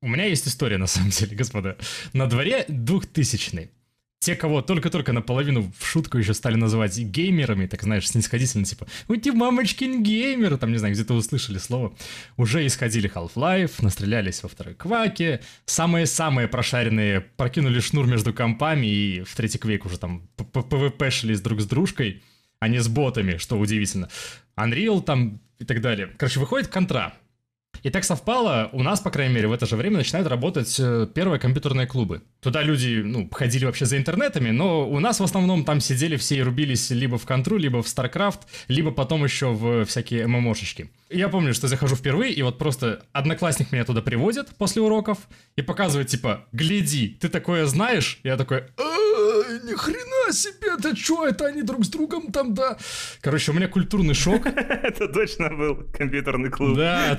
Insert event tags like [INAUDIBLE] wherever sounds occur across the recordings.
У меня есть история, на самом деле, [LAUGHS] господа. На дворе 2000 те, кого только-только наполовину в шутку еще стали называть геймерами, так знаешь, снисходительно, типа, у тебя мамочкин геймер, там, не знаю, где-то услышали слово, уже исходили Half-Life, настрелялись во второй кваке, самые-самые прошаренные прокинули шнур между компами и в третий квейк уже там пвп-шились друг с дружкой, а не с ботами, что удивительно. Unreal там и так далее. Короче, выходит контра, и так совпало, у нас, по крайней мере, в это же время начинают работать э, первые компьютерные клубы. Туда люди, ну, ходили вообще за интернетами, но у нас в основном там сидели все и рубились либо в контру, либо в StarCraft, либо потом еще в всякие ММОшечки. Я помню, что захожу впервые, и вот просто одноклассник меня туда приводит после уроков и показывает, типа, гляди, ты такое знаешь? Я такой, ни хрена себе, это что, это они друг с другом там, да? Короче, у меня культурный шок. [LAUGHS] Это точно был компьютерный клуб. Да.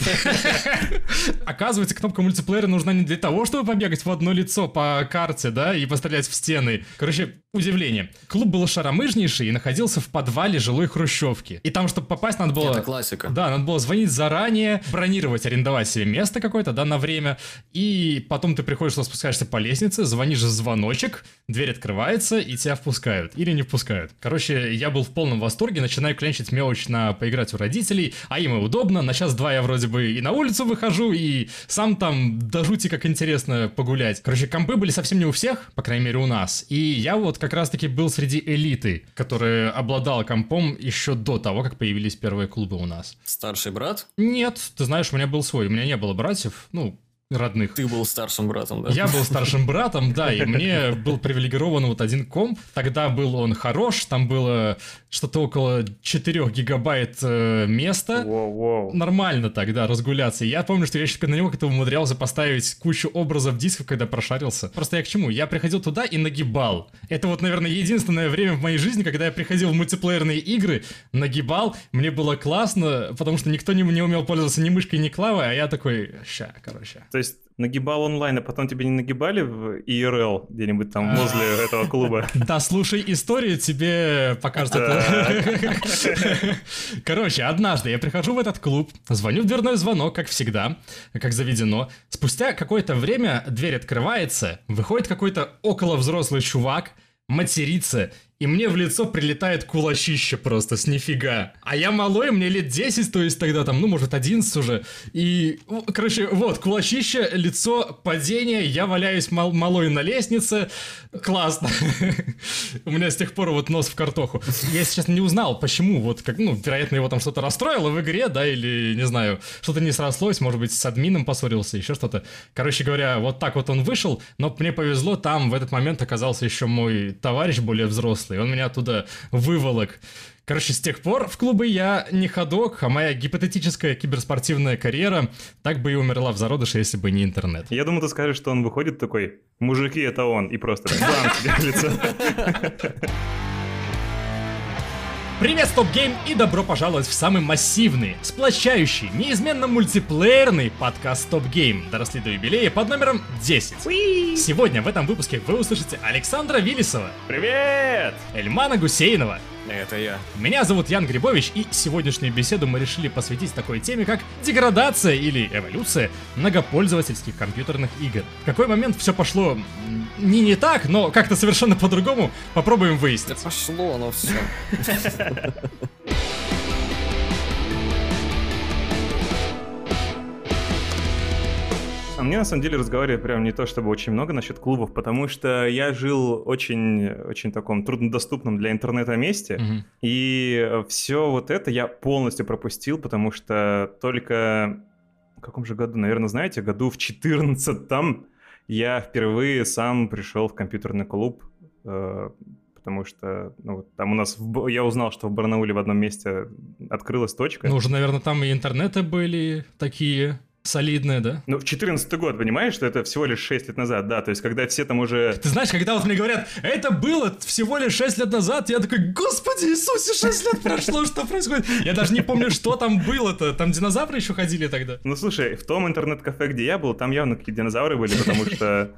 [LAUGHS] Оказывается, кнопка мультиплеера нужна не для того, чтобы побегать в одно лицо по карте, да, и пострелять в стены. Короче, удивление. Клуб был шаромыжнейший и находился в подвале жилой хрущевки. И там, чтобы попасть, надо было... Это классика. Да, надо было звонить заранее, бронировать, арендовать себе место какое-то, да, на время. И потом ты приходишь, спускаешься по лестнице, звонишь в звоночек, дверь открывается, и тебя впускают. Или не впускают. Короче, я был в полном восторге, начинаю клянчить мелочь на поиграть у родителей, а им и удобно. На час-два я вроде бы и на улицу выхожу, и сам там до жути как интересно погулять. Короче, компы были совсем не у всех, по крайней мере у нас. И я вот как раз-таки был среди элиты, который обладал компом еще до того, как появились первые клубы у нас. Старший брат? Нет, ты знаешь, у меня был свой, у меня не было братьев, ну, родных. Ты был старшим братом, да? Я был старшим братом, да, и мне был привилегирован вот один комп. Тогда был он хорош, там было что-то около 4 гигабайт э, места. Воу, воу. Нормально тогда разгуляться. Я помню, что я еще на него как-то умудрялся поставить кучу образов дисков, когда прошарился. Просто я к чему? Я приходил туда и нагибал. Это вот, наверное, единственное время в моей жизни, когда я приходил в мультиплеерные игры, нагибал, мне было классно, потому что никто не, не умел пользоваться ни мышкой, ни клавой, а я такой, ща, короче. То есть нагибал онлайн, а потом тебе не нагибали в IRL где-нибудь там возле этого клуба? [LAUGHS] Да, слушай историю, тебе покажут Короче, однажды я прихожу в этот клуб, звоню в дверной звонок, как всегда, как заведено. Спустя какое-то время дверь открывается, выходит какой-то около взрослый чувак, матерится и мне в лицо прилетает кулачище просто с нифига. А я малой, мне лет 10, то есть тогда там, ну, может, 11 уже. И, короче, вот, кулачище, лицо, падение, я валяюсь мал малой на лестнице. Классно. [LAUGHS] У меня с тех пор вот нос в картоху. Я, честно, не узнал, почему. Вот, как, ну, вероятно, его там что-то расстроило в игре, да, или, не знаю, что-то не срослось, может быть, с админом поссорился, еще что-то. Короче говоря, вот так вот он вышел, но мне повезло, там в этот момент оказался еще мой товарищ более взрослый, и он меня оттуда выволок. Короче, с тех пор в клубы я не ходок, а моя гипотетическая киберспортивная карьера так бы и умерла в зародыше, если бы не интернет. Я думаю, ты скажешь, что он выходит такой, мужики, это он, и просто [LAUGHS] бам в лицо. Привет, StopGame, и добро пожаловать в самый массивный, сплочающий, неизменно мультиплеерный подкаст StopGame. Доросли до юбилея под номером 10. Уи! Сегодня в этом выпуске вы услышите Александра Виллисова. Привет! Эльмана Гусейнова. Это я. Меня зовут Ян Грибович, и сегодняшнюю беседу мы решили посвятить такой теме, как деградация или эволюция многопользовательских компьютерных игр. В какой момент все пошло не не так, но как-то совершенно по-другому, попробуем выяснить. Да пошло оно все. А мне на самом деле разговаривать прям не то чтобы очень много насчет клубов, потому что я жил очень, очень таком труднодоступном для интернета месте, угу. и все вот это я полностью пропустил, потому что только в каком же году, наверное, знаете, году в 14 там я впервые сам пришел в компьютерный клуб, э, потому что ну, там у нас, в, я узнал, что в Барнауле в одном месте открылась точка. Ну, уже, наверное, там и интернеты были такие Солидная, да? Ну, в 14 год, понимаешь, что это всего лишь 6 лет назад, да, то есть когда все там уже... Ты знаешь, когда вот мне говорят, это было всего лишь 6 лет назад, я такой, господи Иисусе, 6 лет прошло, что происходит? Я даже не помню, что там было-то, там динозавры еще ходили тогда. Ну, слушай, в том интернет-кафе, где я был, там явно какие-то динозавры были, потому что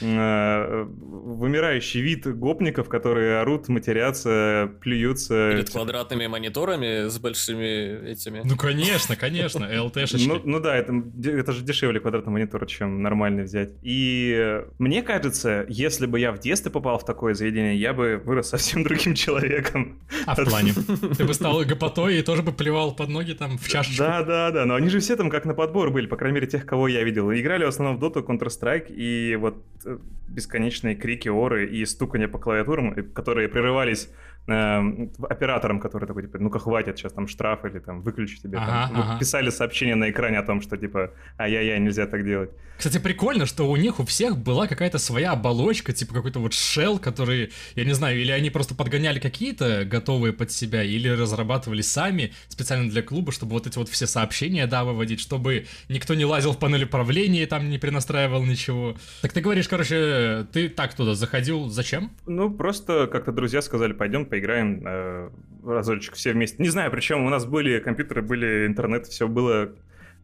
вымирающий вид гопников, которые орут, матерятся, плюются. Перед квадратными мониторами с большими этими. Ну, конечно, конечно, ЛТшечки. Ну, ну да, это, это же дешевле квадратный монитор, чем нормальный взять. И мне кажется, если бы я в детстве попал в такое заведение, я бы вырос совсем другим человеком. А в плане? Ты бы стал гопотой и тоже бы плевал под ноги там в чашечку? Да, да, да, но они же все там как на подбор были, по крайней мере, тех, кого я видел. Играли в основном в Dota, Counter-Strike, и вот э, бесконечные крики, оры и стукания по клавиатурам, которые прерывались э, оператором, который такой, типа, ну-ка хватит, сейчас там штраф или там выключи тебе. Ага, там. ага. Писали сообщение на экране о том, что типа, ай-яй-яй, нельзя так делать. Кстати, прикольно, что у них у всех была какая-то своя оболочка, типа какой-то вот shell, который, я не знаю, или они просто подгоняли какие-то готовые под себя, или разрабатывали сами специально для клуба, чтобы вот эти вот все сообщения, да, выводить, чтобы никто не лазил в панель управления и там не перенастраивал ничего. Так ты говоришь, короче, ты так туда заходил, зачем? Ну, просто как-то друзья сказали, пойдем поиграем э, разочек все вместе. Не знаю, причем у нас были компьютеры, были интернет, все было,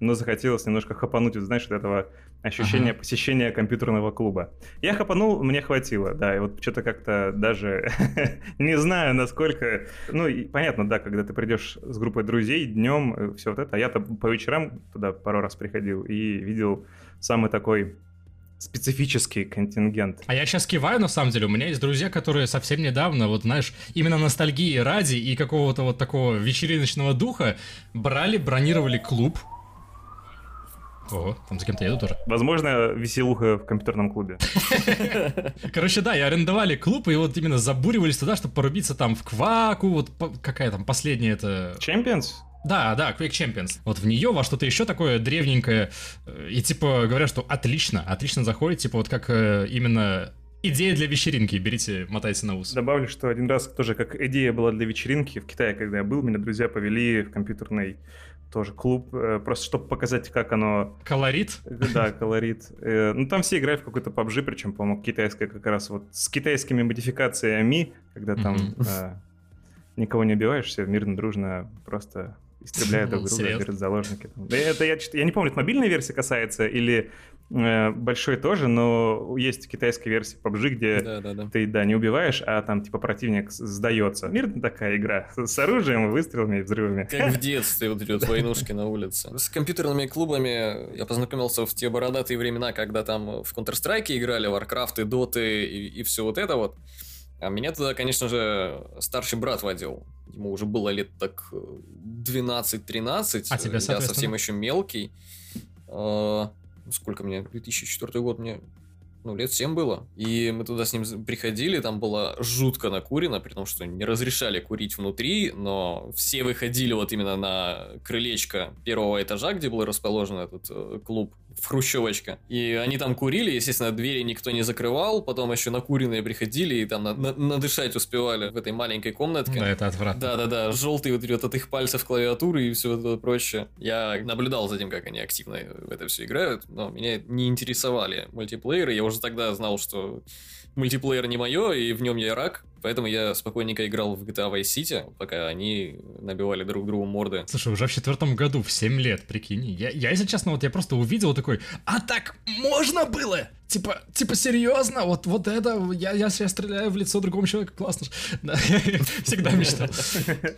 но захотелось немножко хапануть, знаешь, от этого ощущения ага. посещения компьютерного клуба. Я хапанул, мне хватило, да, и вот что-то как-то даже [LAUGHS] не знаю, насколько... Ну, и, понятно, да, когда ты придешь с группой друзей днем, э, все вот это, а я-то по вечерам туда пару раз приходил и видел самый такой специфический контингент. А я сейчас киваю, на самом деле. У меня есть друзья, которые совсем недавно, вот знаешь, именно ностальгии ради и какого-то вот такого вечериночного духа брали, бронировали клуб. О, там за кем-то еду тоже. Возможно, веселуха в компьютерном клубе. [LAUGHS] Короче, да, и арендовали клуб, и вот именно забуривались туда, чтобы порубиться там в Кваку, вот какая там последняя это... Champions? Да, да, Quake Champions. Вот в нее во что-то еще такое древненькое. Э, и типа говорят, что отлично, отлично заходит, типа вот как э, именно Идея для вечеринки, берите, мотайте на ус. Добавлю, что один раз тоже как идея была для вечеринки в Китае, когда я был, меня друзья повели в компьютерный тоже клуб, э, просто чтобы показать, как оно... Колорит? Да, колорит. Ну, там все играют в какой-то PUBG, причем, по-моему, китайская как раз вот с китайскими модификациями, когда там никого не убиваешь, все мирно, дружно просто истребляют [LAUGHS] друг друга, берут заложники. Это я, я не помню, это мобильная версия касается или э, большой тоже, но есть китайская версия PUBG, где да, да, да. ты, да, не убиваешь, а там, типа, противник сдается. Мирно такая игра [LAUGHS] с оружием, выстрелами и взрывами. Как в [LAUGHS] детстве вот эти вот войнушки на улице. С компьютерными клубами я познакомился в те бородатые времена, когда там в Counter-Strike играли, Warcraft и Dota и, и все вот это вот. А меня туда, конечно же, старший брат водил. Ему уже было лет так 12-13. А тебе, Я совсем еще мелкий. А, сколько мне? 2004 год мне ну, лет 7 было. И мы туда с ним приходили, там было жутко накурено, при том, что не разрешали курить внутри, но все выходили вот именно на крылечко первого этажа, где был расположен этот э, клуб Хрущевочка. И они там курили, естественно, двери никто не закрывал, потом еще накуренные приходили и там на на надышать успевали в этой маленькой комнатке. Да, это отвратно. Да-да-да, желтый вот идет от их пальцев клавиатуры и все это прочее. Я наблюдал за тем, как они активно в это все играют, но меня не интересовали мультиплееры, я уже тогда знал, что мультиплеер не мое, и в нем я рак, поэтому я спокойненько играл в GTA Vice City, пока они набивали друг другу морды. Слушай, уже в четвертом году, в 7 лет, прикинь. Я, я, если честно, вот я просто увидел такой, а так можно было? Типа, типа, серьезно? Вот, вот это, я, я, я стреляю в лицо другому человеку, классно. [LAUGHS] Всегда мечтал.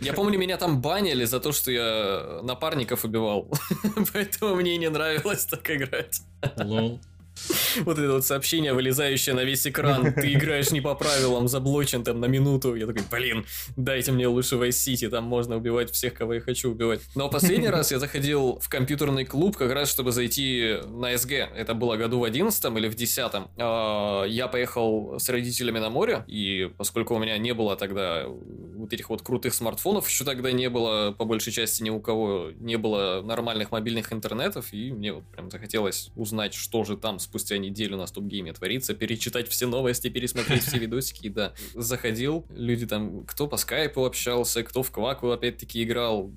Я помню, меня там банили за то, что я напарников убивал. [LAUGHS] Поэтому мне не нравилось так играть. Лол. [LAUGHS] Вот это вот сообщение, вылезающее на весь экран. Ты играешь не по правилам, заблочен там на минуту. Я такой, блин, дайте мне лучше Vice City, там можно убивать всех, кого я хочу убивать. Но последний раз я заходил в компьютерный клуб как раз, чтобы зайти на СГ. Это было году в одиннадцатом или в десятом. А, я поехал с родителями на море, и поскольку у меня не было тогда вот этих вот крутых смартфонов, еще тогда не было, по большей части, ни у кого не было нормальных мобильных интернетов, и мне вот прям захотелось узнать, что же там спустя неделю на стоп-гейме творится, перечитать все новости, пересмотреть все видосики, да. Заходил, люди там, кто по скайпу общался, кто в кваку опять-таки играл,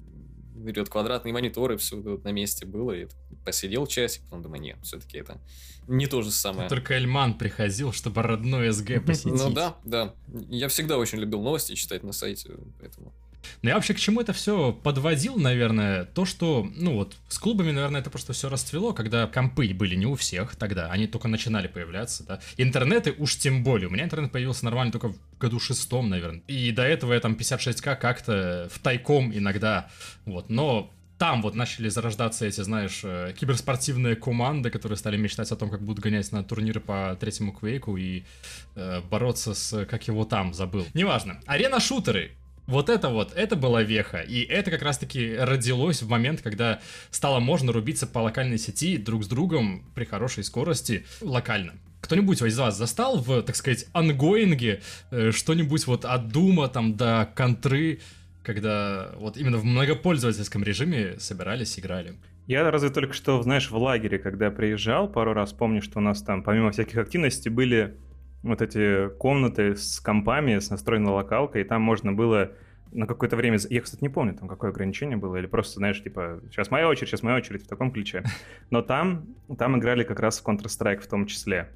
берет квадратные мониторы, все вот на месте было, и посидел часик, потом думаю, нет, все-таки это не то же самое. Только Эльман приходил, чтобы родной СГ посетить. Ну да, да. Я всегда очень любил новости читать на сайте, поэтому... Но я вообще к чему это все подводил, наверное, то, что, ну вот, с клубами, наверное, это просто все расцвело, когда компы были не у всех тогда, они только начинали появляться, да. Интернеты уж тем более. У меня интернет появился нормально только в году шестом, наверное. И до этого я там 56к как-то в тайком иногда, вот. Но там вот начали зарождаться эти, знаешь, э, киберспортивные команды, которые стали мечтать о том, как будут гонять на турниры по третьему квейку и э, бороться с, как его там, забыл. Неважно. Арена-шутеры. Вот это вот, это была веха. И это как раз-таки родилось в момент, когда стало можно рубиться по локальной сети друг с другом при хорошей скорости локально. Кто-нибудь из вас застал в, так сказать, ангоинге э, что-нибудь вот от Дума там до контры, когда вот именно в многопользовательском режиме собирались, играли? Я разве только что, знаешь, в лагере, когда приезжал пару раз, помню, что у нас там, помимо всяких активностей, были вот эти комнаты с компами, с настроенной локалкой, и там можно было на какое-то время... Я, кстати, не помню, там какое ограничение было, или просто, знаешь, типа, сейчас моя очередь, сейчас моя очередь, в таком ключе. Но там, там играли как раз в Counter-Strike в том числе.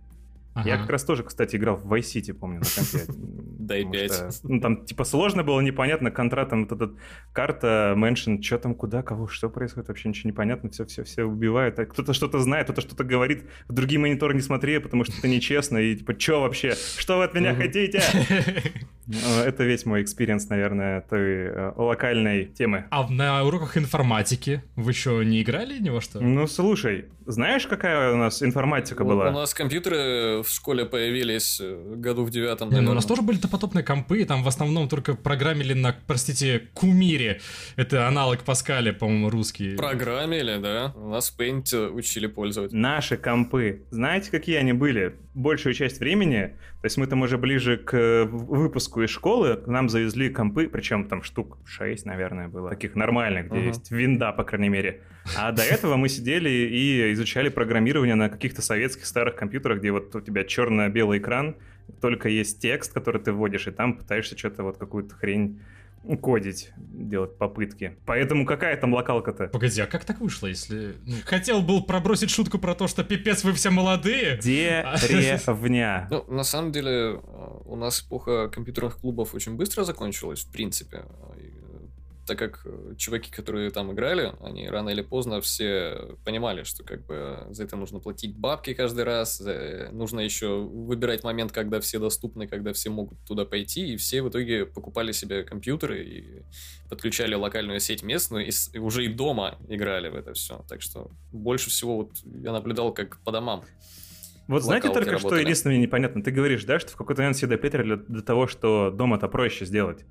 Ага. Я как раз тоже, кстати, играл в Vice City, помню, на компе. Дай 5. Ну, там, типа, сложно было, непонятно, контра, там, вот эта карта, mansion, что там, куда, кого, что происходит, вообще ничего не понятно, все, все, все убивают. А кто-то что-то знает, кто-то что-то говорит, в другие мониторы не смотри, потому что это нечестно, и, типа, что вообще, что вы от меня хотите? [LAUGHS] Ну, это весь мой experience, наверное, той э, локальной темы. А на уроках информатики вы еще не играли ни во что? Ну, слушай, знаешь, какая у нас информатика была? У нас компьютеры в школе появились э, году в девятом, наверное. Ну, у нас тоже были допотопные компы, там в основном только программили на, простите, Кумире. Это аналог Паскаля, по-моему, русский. Программили, да. У нас Paint учили пользоваться. Наши компы, знаете, какие они были? Большую часть времени, то есть мы там уже ближе к выпуску из школы к нам завезли компы, причем там штук 6, наверное, было, таких нормальных, где uh-huh. есть винда, по крайней мере. А до этого мы сидели и изучали программирование на каких-то советских старых компьютерах, где вот у тебя черно-белый экран, только есть текст, который ты вводишь, и там пытаешься что-то вот какую-то хрень кодить, делать попытки. Поэтому какая там локалка-то? Погоди, а как так вышло, если... Ну, хотел был пробросить шутку про то, что пипец, вы все молодые. Деревня. [LAUGHS] Ну, на самом деле, у нас эпоха компьютерных клубов очень быстро закончилась, в принципе так как э, чуваки, которые там играли, они рано или поздно все понимали, что как бы за это нужно платить бабки каждый раз, нужно еще выбирать момент, когда все доступны, когда все могут туда пойти, и все в итоге покупали себе компьютеры и подключали локальную сеть местную, и, и уже и дома играли в это все. Так что больше всего вот я наблюдал как по домам. Вот знаете только, работали. что единственное непонятно? Ты говоришь, да, что в какой-то момент все допетрили для, того, что дома это проще сделать.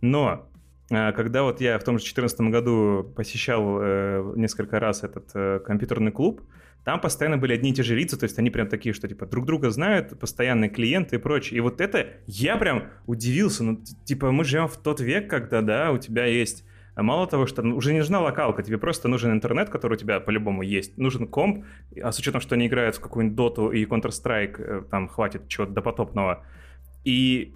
Но когда вот я в том же 2014 году посещал э, несколько раз этот э, компьютерный клуб, там постоянно были одни и те же лица, то есть они прям такие, что типа друг друга знают, постоянные клиенты и прочее. И вот это я прям удивился, ну типа мы живем в тот век, когда, да, у тебя есть Мало того, что уже не нужна локалка, тебе просто нужен интернет, который у тебя по-любому есть. Нужен комп, а с учетом, что они играют в какую-нибудь доту и Counter-Strike, э, там хватит чего-то допотопного. И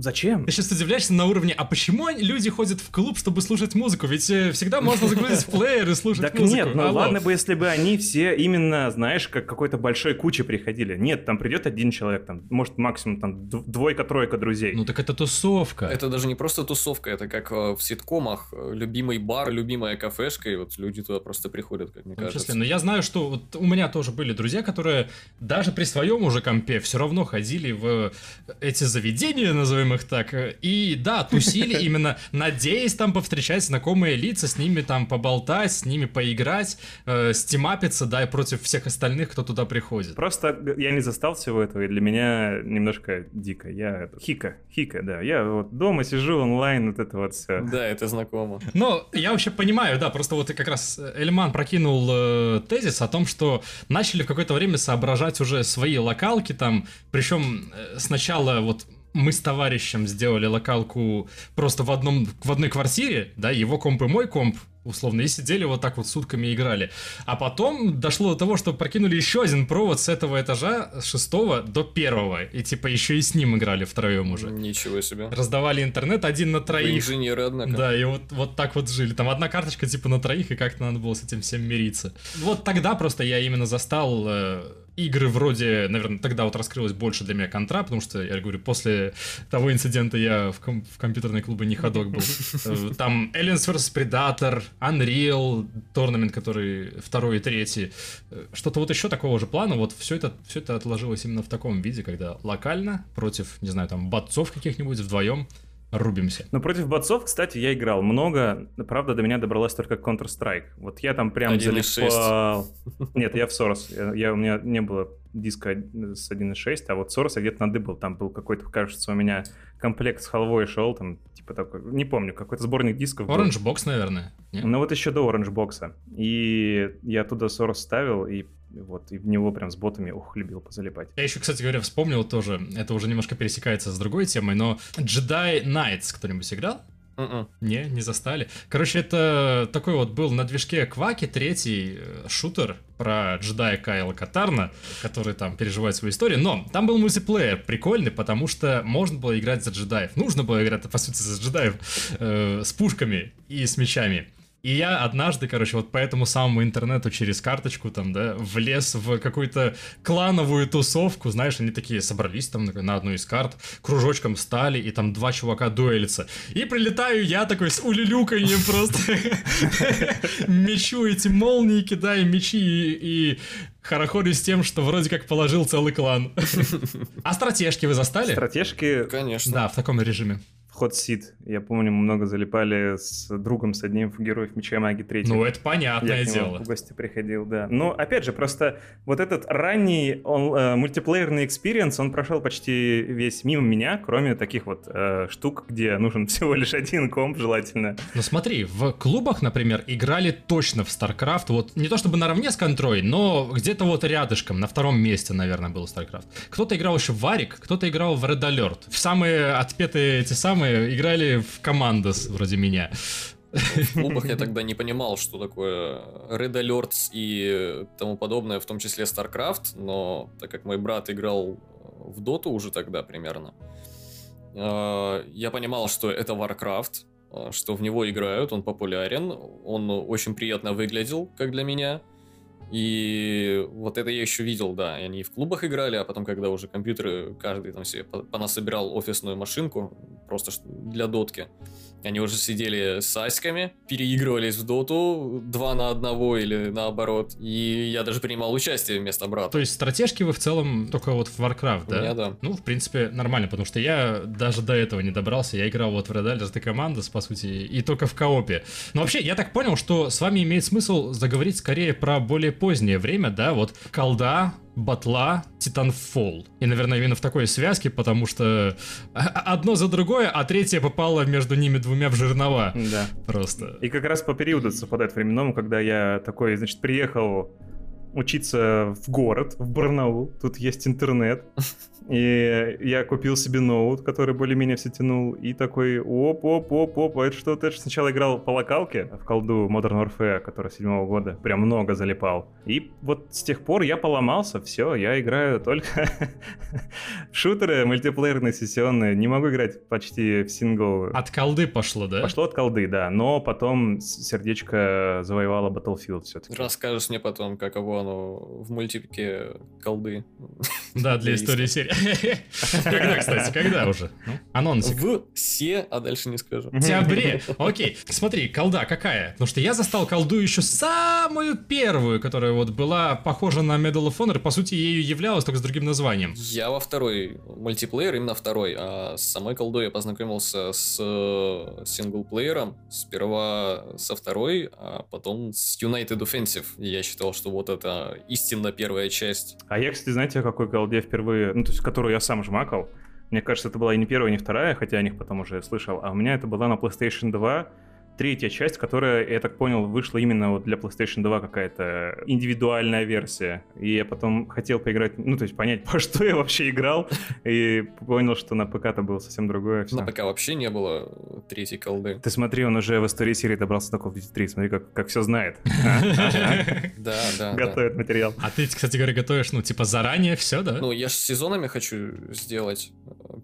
Зачем? Ты сейчас удивляешься на уровне, а почему люди ходят в клуб, чтобы слушать музыку? Ведь э, всегда можно загрузить плеер и слушать так музыку. нет, ну Алло. ладно бы, если бы они все именно, знаешь, как какой-то большой куче приходили. Нет, там придет один человек, там, может, максимум там двойка-тройка друзей. Ну так это тусовка. Это даже не просто тусовка, это как э, в ситкомах. Э, любимый бар, любимая кафешка, и вот люди туда просто приходят, как мне ну, кажется. Но я знаю, что вот у меня тоже были друзья, которые даже при своем уже компе все равно ходили в эти заведения, назовем назовем их так. И да, тусили [LAUGHS] именно, надеясь там повстречать знакомые лица, с ними там поболтать, с ними поиграть, э, стимапиться, да, и против всех остальных, кто туда приходит. Просто я не застал всего этого, и для меня немножко дико. Я хика, хика, да. Я вот дома сижу онлайн, вот это вот все. Да, это знакомо. Ну, я вообще понимаю, да, просто вот как раз Эльман прокинул э, тезис о том, что начали в какое-то время соображать уже свои локалки там, причем э, сначала вот мы с товарищем сделали локалку просто в, одном, в одной квартире, да, его комп и мой комп, условно, и сидели вот так вот сутками играли. А потом дошло до того, что прокинули еще один провод с этого этажа, с шестого до первого, и типа еще и с ним играли втроем уже. Ничего себе. Раздавали интернет один на троих. Вы инженеры, однако. Да, и вот, вот так вот жили. Там одна карточка типа на троих, и как-то надо было с этим всем мириться. Вот тогда просто я именно застал э, игры вроде, наверное, тогда вот раскрылось больше для меня контра, потому что, я говорю, после того инцидента я в, ком- в компьютерной клубе не ходок был. Э, там Aliens vs. Predator, Unreal, Tournament, который второй и третий. Э, что-то вот еще такого же плана, вот все это, все это отложилось именно в таком виде, когда локально против, не знаю, там, ботцов каких-нибудь вдвоем рубимся. Ну, против ботцов, кстати, я играл много. Правда, до меня добралась только Counter-Strike. Вот я там прям 1.6. залипал. Нет, я в Source. Я, я- у меня не было диска с 1.6, а вот Source я где-то надыбал. Там был какой-то, кажется, у меня комплект с халвой шел, там, типа такой, не помню, какой-то сборник дисков был. Orange Box, наверное. не? Ну вот еще до Orange Box. И я туда Source ставил, и вот, и в него прям с ботами, ух, любил позалипать. Я еще, кстати говоря, вспомнил тоже, это уже немножко пересекается с другой темой, но Jedi Knights кто-нибудь играл? Мгм. Не, не застали. Короче, это такой вот был на движке Кваки третий э, шутер про джедая Кайла Катарна, который там переживает свою историю. Но там был мультиплеер прикольный, потому что можно было играть за джедаев. Нужно было играть, по сути, за джедаев э, с пушками и с мечами. И я однажды, короче, вот по этому самому интернету через карточку там, да, влез в какую-то клановую тусовку, знаешь, они такие собрались там на одну из карт, кружочком стали, и там два чувака дуэлятся. И прилетаю я такой с улюлюканьем просто [LAUGHS] мечу эти молнии, кидаю мечи и, и хорохорюсь тем, что вроде как положил целый клан. [LAUGHS] А стратежки вы застали? Стратежки Конечно. Да, в таком режиме. Hot Seat. Я помню, мы много залипали с другом, с одним Героев Меча и Магии 3. Ну, это Я понятное нему дело. в гости приходил, да. Но, опять же, просто вот этот ранний он, э, мультиплеерный experience, он прошел почти весь мимо меня, кроме таких вот э, штук, где нужен [LAUGHS] всего лишь один комп, желательно. Ну смотри, в клубах, например, играли точно в StarCraft, вот не то чтобы наравне с контрой, но где-то вот рядышком, на втором месте, наверное, был StarCraft. Кто-то играл еще в Варик, кто-то играл в Red Alert. В самые отпетые эти самые играли в Командос, вроде меня. В клубах я тогда не понимал, что такое Red Alerts и тому подобное, в том числе StarCraft, но так как мой брат играл в Доту уже тогда примерно, э, я понимал, что это Warcraft, э, что в него играют, он популярен, он очень приятно выглядел, как для меня. И вот это я еще видел, да, и они в клубах играли, а потом, когда уже компьютеры, каждый там себе по- понасобирал офисную машинку, просто для дотки, они уже сидели с аськами, переигрывались в доту два на одного или наоборот. И я даже принимал участие вместо брата. То есть стратежки вы в целом только вот в Warcraft, У да? меня да. Ну, в принципе, нормально, потому что я даже до этого не добрался. Я играл вот в Red Alert Commandos, по сути, и только в коопе. Но вообще, я так понял, что с вами имеет смысл заговорить скорее про более позднее время, да? Вот колда, батла, Titanfall. И, наверное, именно в такой связке, потому что одно за другое, а третье попало между ними двумя в жернова. Да. Просто. И как раз по периоду совпадает временному, когда я такой, значит, приехал учиться в город, в Барнаул. Тут есть интернет. И я купил себе ноут, который более-менее все тянул. И такой, оп-оп-оп-оп, а это что-то. Же сначала играл по локалке в колду Modern Warfare, который седьмого года. Прям много залипал. И вот с тех пор я поломался, все, я играю только [LAUGHS] в шутеры мультиплеерные, сессионные. Не могу играть почти в сингл. От колды пошло, да? Пошло от колды, да, но потом сердечко завоевало Battlefield все-таки. Расскажешь мне потом, каково оно в мультиплике колды. Да, для истории серии. Когда, кстати, когда уже? Ну, Анонсик. В се, а дальше не скажу. В октябре. Окей, смотри, колда какая? Потому что я застал колду еще самую первую, которая вот была похожа на Medal of Honor, по сути, ею являлась, только с другим названием. Я во второй мультиплеер, именно второй, а с самой колдой я познакомился с э, синглплеером, сперва со второй, а потом с United Offensive. Я считал, что вот это истинно первая часть. А я, кстати, знаете, о какой колде впервые, ну, то есть, которую я сам жмакал? Мне кажется, это была и не первая, и не вторая, хотя о них потом уже слышал, а у меня это была на PlayStation 2 третья часть, которая, я так понял, вышла именно вот для PlayStation 2 какая-то индивидуальная версия. И я потом хотел поиграть, ну, то есть понять, [LAUGHS] по что я вообще играл, и понял, что на ПК-то было совсем другое все. На ПК вообще не было третьей колды. Ты смотри, он уже в истории серии добрался до Call of Duty 3, смотри, как, как все знает. [LAUGHS] Да, да. Готовит материал. А ты, кстати говоря, готовишь, ну, типа, заранее все, да? Ну, я же сезонами хочу сделать.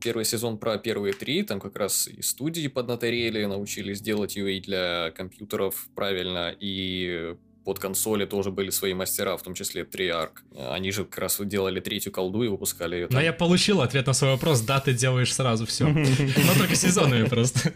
Первый сезон про первые три, там как раз и студии поднаторели, научились делать UA для компьютеров правильно, и под консоли тоже были свои мастера, в том числе Treyarch. Они же как раз делали третью колду и выпускали ее. Но я получил ответ на свой вопрос, да, ты делаешь сразу все. Но только сезонами просто.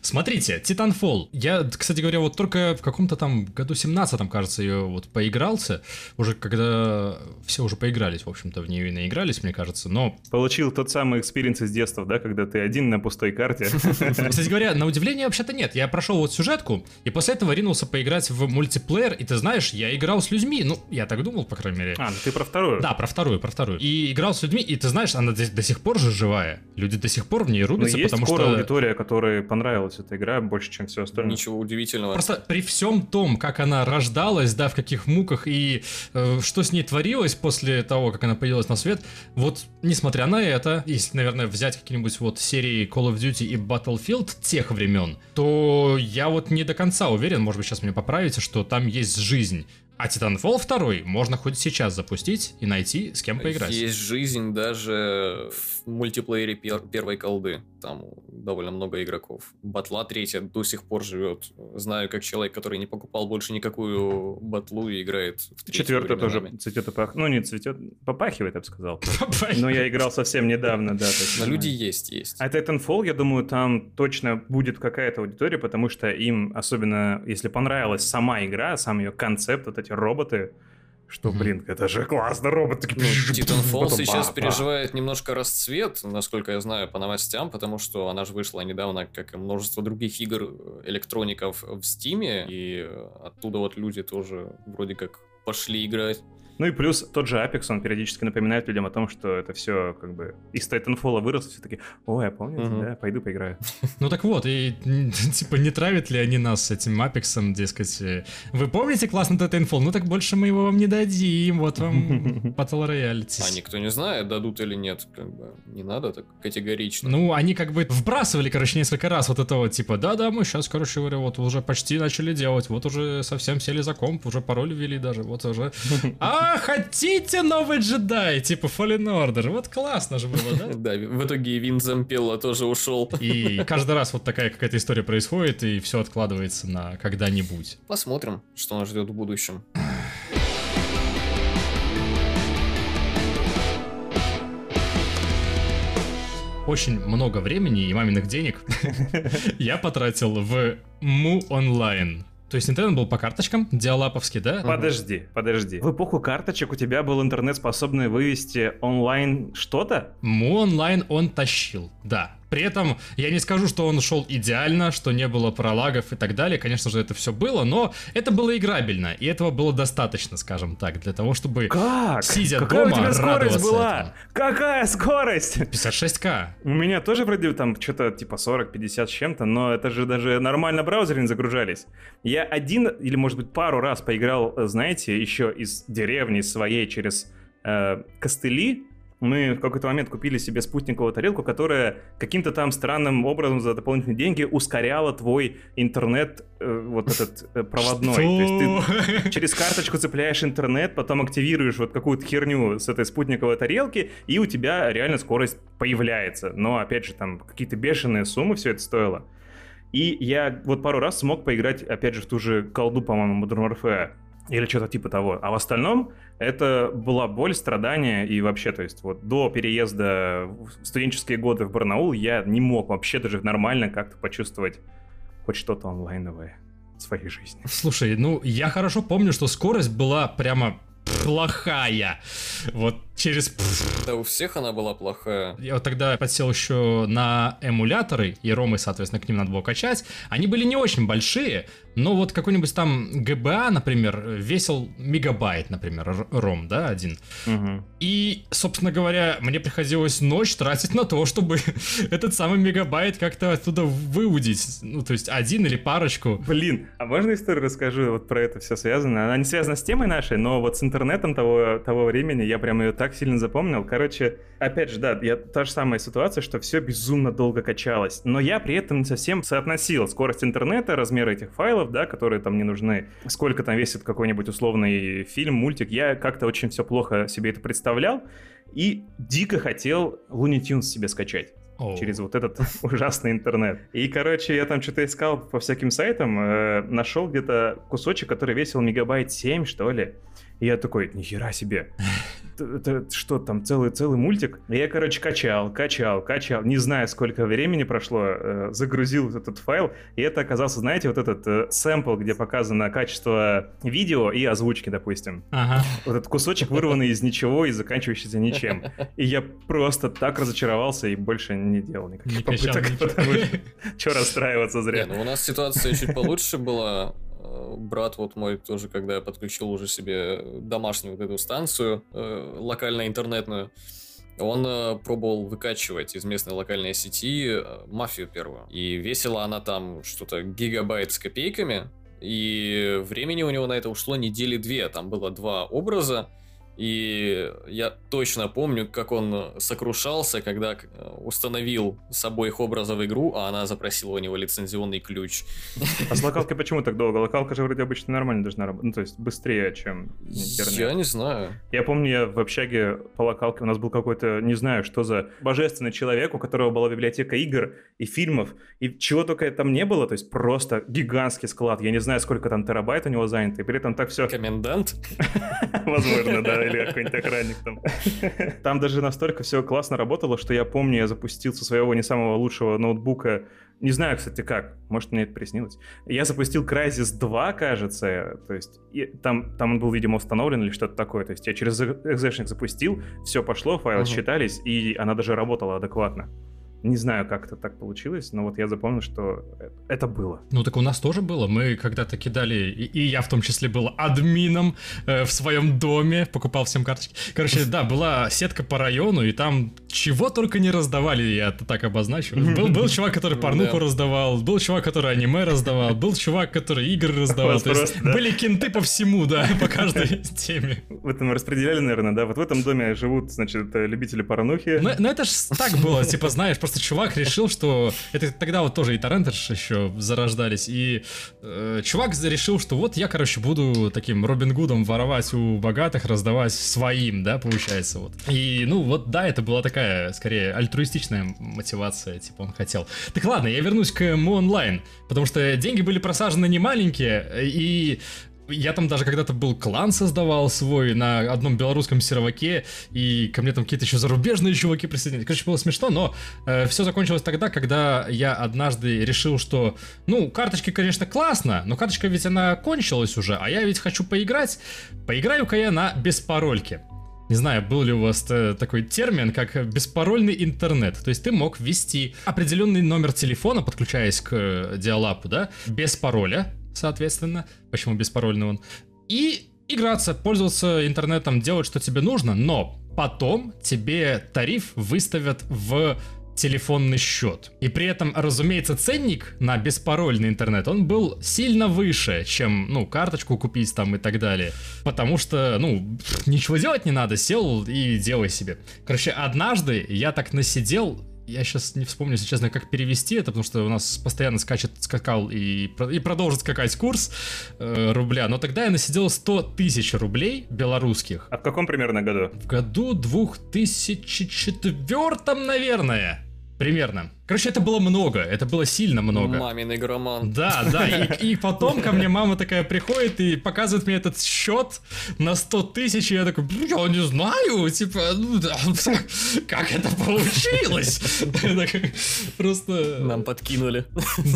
Смотрите, Titanfall. Я, кстати говоря, вот только в каком-то там году 17 кажется, ее вот поигрался. Уже когда все уже поигрались, в общем-то, в нее и наигрались, мне кажется, но... Получил тот самый experience из детства, да, когда ты один на пустой карте. Кстати говоря, на удивление вообще-то нет. Я прошел вот сюжетку, и после этого ринулся поиграть в мультиплеер, и ты знаешь, я играл с людьми, ну, я так думал, по крайней мере. А, ну ты про вторую? Да, про вторую, про вторую. И играл с людьми, и ты знаешь, она до, до сих пор же живая. Люди до сих пор в ней рубятся, Но есть потому скоро что... аудитория, которой понравилась эта игра больше, чем все остальное. Ничего удивительного. Просто при всем том, как она рождалась, да, в каких муках и э, что с ней творилось после того, как она появилась на свет, вот, несмотря на это, если, наверное, взять какие-нибудь вот серии Call of Duty и Battlefield тех времен, то я вот не до конца уверен, может быть, сейчас меня поправите, что там есть жизнь. А Titanfall 2 можно хоть сейчас запустить и найти, с кем поиграть. Есть жизнь даже в мультиплеере пер первой колды. Там довольно много игроков. Батла третья до сих пор живет. Знаю, как человек, который не покупал больше никакую батлу и играет в Четвертая тоже цветет и пах... Ну, не цветет, попахивает, я бы сказал. Но я играл совсем недавно, да. Но люди есть, есть. А Titanfall, я думаю, там точно будет какая-то аудитория, потому что им, особенно если понравилась сама игра, сам ее концепт, вот эти роботы, что, блин, это же классно, роботы. Ну, Titanfall сейчас переживает немножко расцвет, насколько я знаю, по новостям, потому что она же вышла недавно, как и множество других игр э, электроников в Стиме, и оттуда вот люди тоже вроде как пошли играть. Ну и плюс тот же Apex, он периодически напоминает людям о том, что это все как бы из Titanfall выросло, все таки ой, я помню, угу. да, пойду поиграю. [LAUGHS] Ну так вот, и [LAUGHS] типа не травят ли они нас с этим Apex, дескать, э, вы помните классный Titanfall? Ну так больше мы его вам не дадим, вот вам [LAUGHS] Battle Royale. А никто не знает, дадут или нет, как бы не надо так категорично. Ну, они как бы вбрасывали, короче, несколько раз вот это вот, типа, да-да, мы сейчас, короче говоря, вот уже почти начали делать, вот уже совсем сели за комп, уже пароль ввели даже, вот уже. А, хотите новый джедай, типа Fallen Order? Вот классно же было, да? [LAUGHS] Да, в итоге Вин Зампелла тоже ушел. И каждый раз вот такая какая-то история происходит, и все откладывается на когда-нибудь. Посмотрим, что нас ждет в будущем. очень много времени и маминых денег [LAUGHS] я потратил в Му онлайн. То есть интернет был по карточкам, диалаповский, да? Подожди, подожди. В эпоху карточек у тебя был интернет, способный вывести онлайн что-то? Му онлайн он тащил, да. При этом я не скажу, что он шел идеально, что не было пролагов и так далее. Конечно же, это все было, но это было играбельно. И этого было достаточно, скажем так, для того, чтобы как? сидя Какая дома, у тебя скорость была? Этому. Какая скорость? 56к. У меня тоже вроде там что-то типа 40-50 с чем-то, но это же даже нормально браузеры не загружались. Я один или, может быть, пару раз поиграл, знаете, еще из деревни своей через э, костыли, мы в какой-то момент купили себе спутниковую тарелку, которая каким-то там странным образом за дополнительные деньги ускоряла твой интернет, э, вот этот э, проводной. Что? То есть ты через карточку цепляешь интернет, потом активируешь вот какую-то херню с этой спутниковой тарелки, и у тебя реально скорость появляется. Но, опять же, там какие-то бешеные суммы все это стоило. И я вот пару раз смог поиграть, опять же, в ту же колду, по-моему, Modern Warfare или что-то типа того. А в остальном это была боль, страдания и вообще, то есть вот до переезда в студенческие годы в Барнаул я не мог вообще даже нормально как-то почувствовать хоть что-то онлайновое в своей жизни. Слушай, ну я хорошо помню, что скорость была прямо плохая. Вот через... Да у всех она была плохая. Я вот тогда подсел еще на эмуляторы, и ромы, соответственно, к ним надо было качать. Они были не очень большие, но вот какой-нибудь там GBA, например, весил мегабайт, например, ром, да, один. Угу. И, собственно говоря, мне приходилось ночь тратить на то, чтобы [LAUGHS] этот самый мегабайт как-то оттуда выудить. Ну, то есть один или парочку. Блин, а можно историю расскажу вот про это все связано? Она не связана с темой нашей, но вот с интернетом того, того времени я прям ее так сильно запомнил. Короче, опять же, да, я та же самая ситуация, что все безумно долго качалось. Но я при этом не совсем соотносил скорость интернета, размер этих файлов, да, которые там не нужны, сколько там весит какой-нибудь условный фильм, мультик. Я как-то очень все плохо себе это представлял и дико хотел Looney Tunes себе скачать. oh. через вот этот [LAUGHS] ужасный интернет. И, короче, я там что-то искал по всяким сайтам, э, нашел где-то кусочек, который весил мегабайт 7, что ли. И я такой, нихера себе [LAUGHS] это что там, целый, целый мультик. Я, короче, качал, качал, качал, не знаю, сколько времени прошло, э, загрузил этот файл, и это оказался, знаете, вот этот э, сэмпл, где показано качество видео и озвучки, допустим. Ага. Вот этот кусочек вырванный из ничего и заканчивающийся ничем. И я просто так разочаровался и больше не делал никаких не попыток, потому что что расстраиваться зря. Не, ну у нас ситуация чуть получше была брат вот мой тоже, когда я подключил уже себе домашнюю вот эту станцию, э, локально интернетную, он э, пробовал выкачивать из местной локальной сети э, мафию первую. И весила она там что-то гигабайт с копейками. И времени у него на это ушло недели две. Там было два образа. И я точно помню, как он сокрушался, когда э, установил с обоих образов игру, а она запросила у него лицензионный ключ. А с локалкой почему так долго? Локалка же вроде обычно нормально должна работать. Ну, то есть быстрее, чем интернет. Я не знаю. Я помню, я в общаге по локалке у нас был какой-то, не знаю, что за божественный человек, у которого была библиотека игр и фильмов, и чего только там не было, то есть просто гигантский склад. Я не знаю, сколько там терабайт у него занято, и при этом так все... Комендант? [LAUGHS] Возможно, да или какой-нибудь охранник там. [LAUGHS] Там даже настолько все классно работало, что я помню, я запустил со своего не самого лучшего ноутбука не знаю, кстати, как. Может, мне это приснилось. Я запустил Crysis 2, кажется. То есть и там, там он был, видимо, установлен или что-то такое. То есть я через экзешник запустил, все пошло, файлы uh-huh. считались, и она даже работала адекватно. Не знаю, как это так получилось, но вот я запомнил, что это было. Ну так у нас тоже было. Мы когда-то кидали, и, и я в том числе был админом э, в своем доме, покупал всем карточки. Короче, да, была сетка по району, и там чего только не раздавали, я это так обозначу. [LAUGHS] Был, был чувак, который порнуху раздавал, был чувак, который аниме раздавал, был чувак, который игры раздавал. То есть были кенты по всему, да, по каждой [LAUGHS] теме. В этом распределяли, наверное, да? Вот в этом доме живут, значит, любители порнухи. Ну, ну это ж так было, типа, знаешь, просто чувак решил, что... Это тогда вот тоже и торренты еще зарождались, и э, чувак решил, что вот я, короче, буду таким Робин Гудом воровать у богатых, раздавать своим, да, получается, вот. И, ну, вот, да, это была такая, скорее, альтруистичная мотивация, типа, он хотел. Так ладно, я вернусь к Mu Online, потому что деньги были просажены не маленькие, и я там даже когда-то был клан создавал свой на одном белорусском серваке, и ко мне там какие-то еще зарубежные чуваки присоединились. Короче, было смешно, но э, все закончилось тогда, когда я однажды решил, что, ну, карточки, конечно, классно, но карточка ведь она кончилась уже, а я ведь хочу поиграть. Поиграю-ка я на беспарольке. Не знаю, был ли у вас э, такой термин, как беспарольный интернет. То есть ты мог ввести определенный номер телефона, подключаясь к э, диалапу, да, без пароля, соответственно, почему беспарольный он, и играться, пользоваться интернетом, делать, что тебе нужно, но потом тебе тариф выставят в телефонный счет. И при этом, разумеется, ценник на беспарольный интернет, он был сильно выше, чем, ну, карточку купить там и так далее. Потому что, ну, ничего делать не надо, сел и делай себе. Короче, однажды я так насидел я сейчас не вспомню, если честно, как перевести это, потому что у нас постоянно скачет, скакал и, и продолжит скакать курс э, рубля. Но тогда я насидел 100 тысяч рублей белорусских. А в каком примерно году? В году 2004, наверное. Примерно. Короче, это было много, это было сильно много. Мамин игроман. Да, да, и, и потом ко мне мама такая приходит и показывает мне этот счет на 100 тысяч, и я такой, я не знаю, типа, ну, [LAUGHS] как это получилось? [LAUGHS] Просто... Нам подкинули.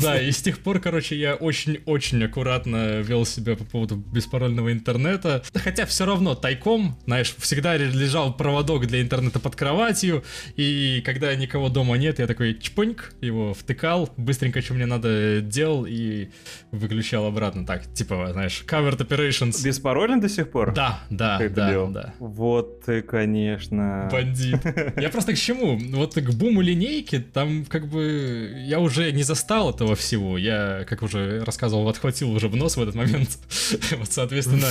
Да, и с тех пор, короче, я очень-очень аккуратно вел себя по поводу беспарольного интернета, хотя все равно тайком, знаешь, всегда лежал проводок для интернета под кроватью, и когда никого дома нет, я такой, чпо, чпоньк, его втыкал, быстренько, что мне надо, делал и выключал обратно. Так, типа, знаешь, covered operations. Беспарольно до сих пор? Да, да, как да, да. Вот ты, конечно. Бандит. Я просто к чему? Вот к буму линейки, там как бы я уже не застал этого всего. Я, как уже рассказывал, отхватил уже в нос в этот момент. [LAUGHS] Вот, соответственно,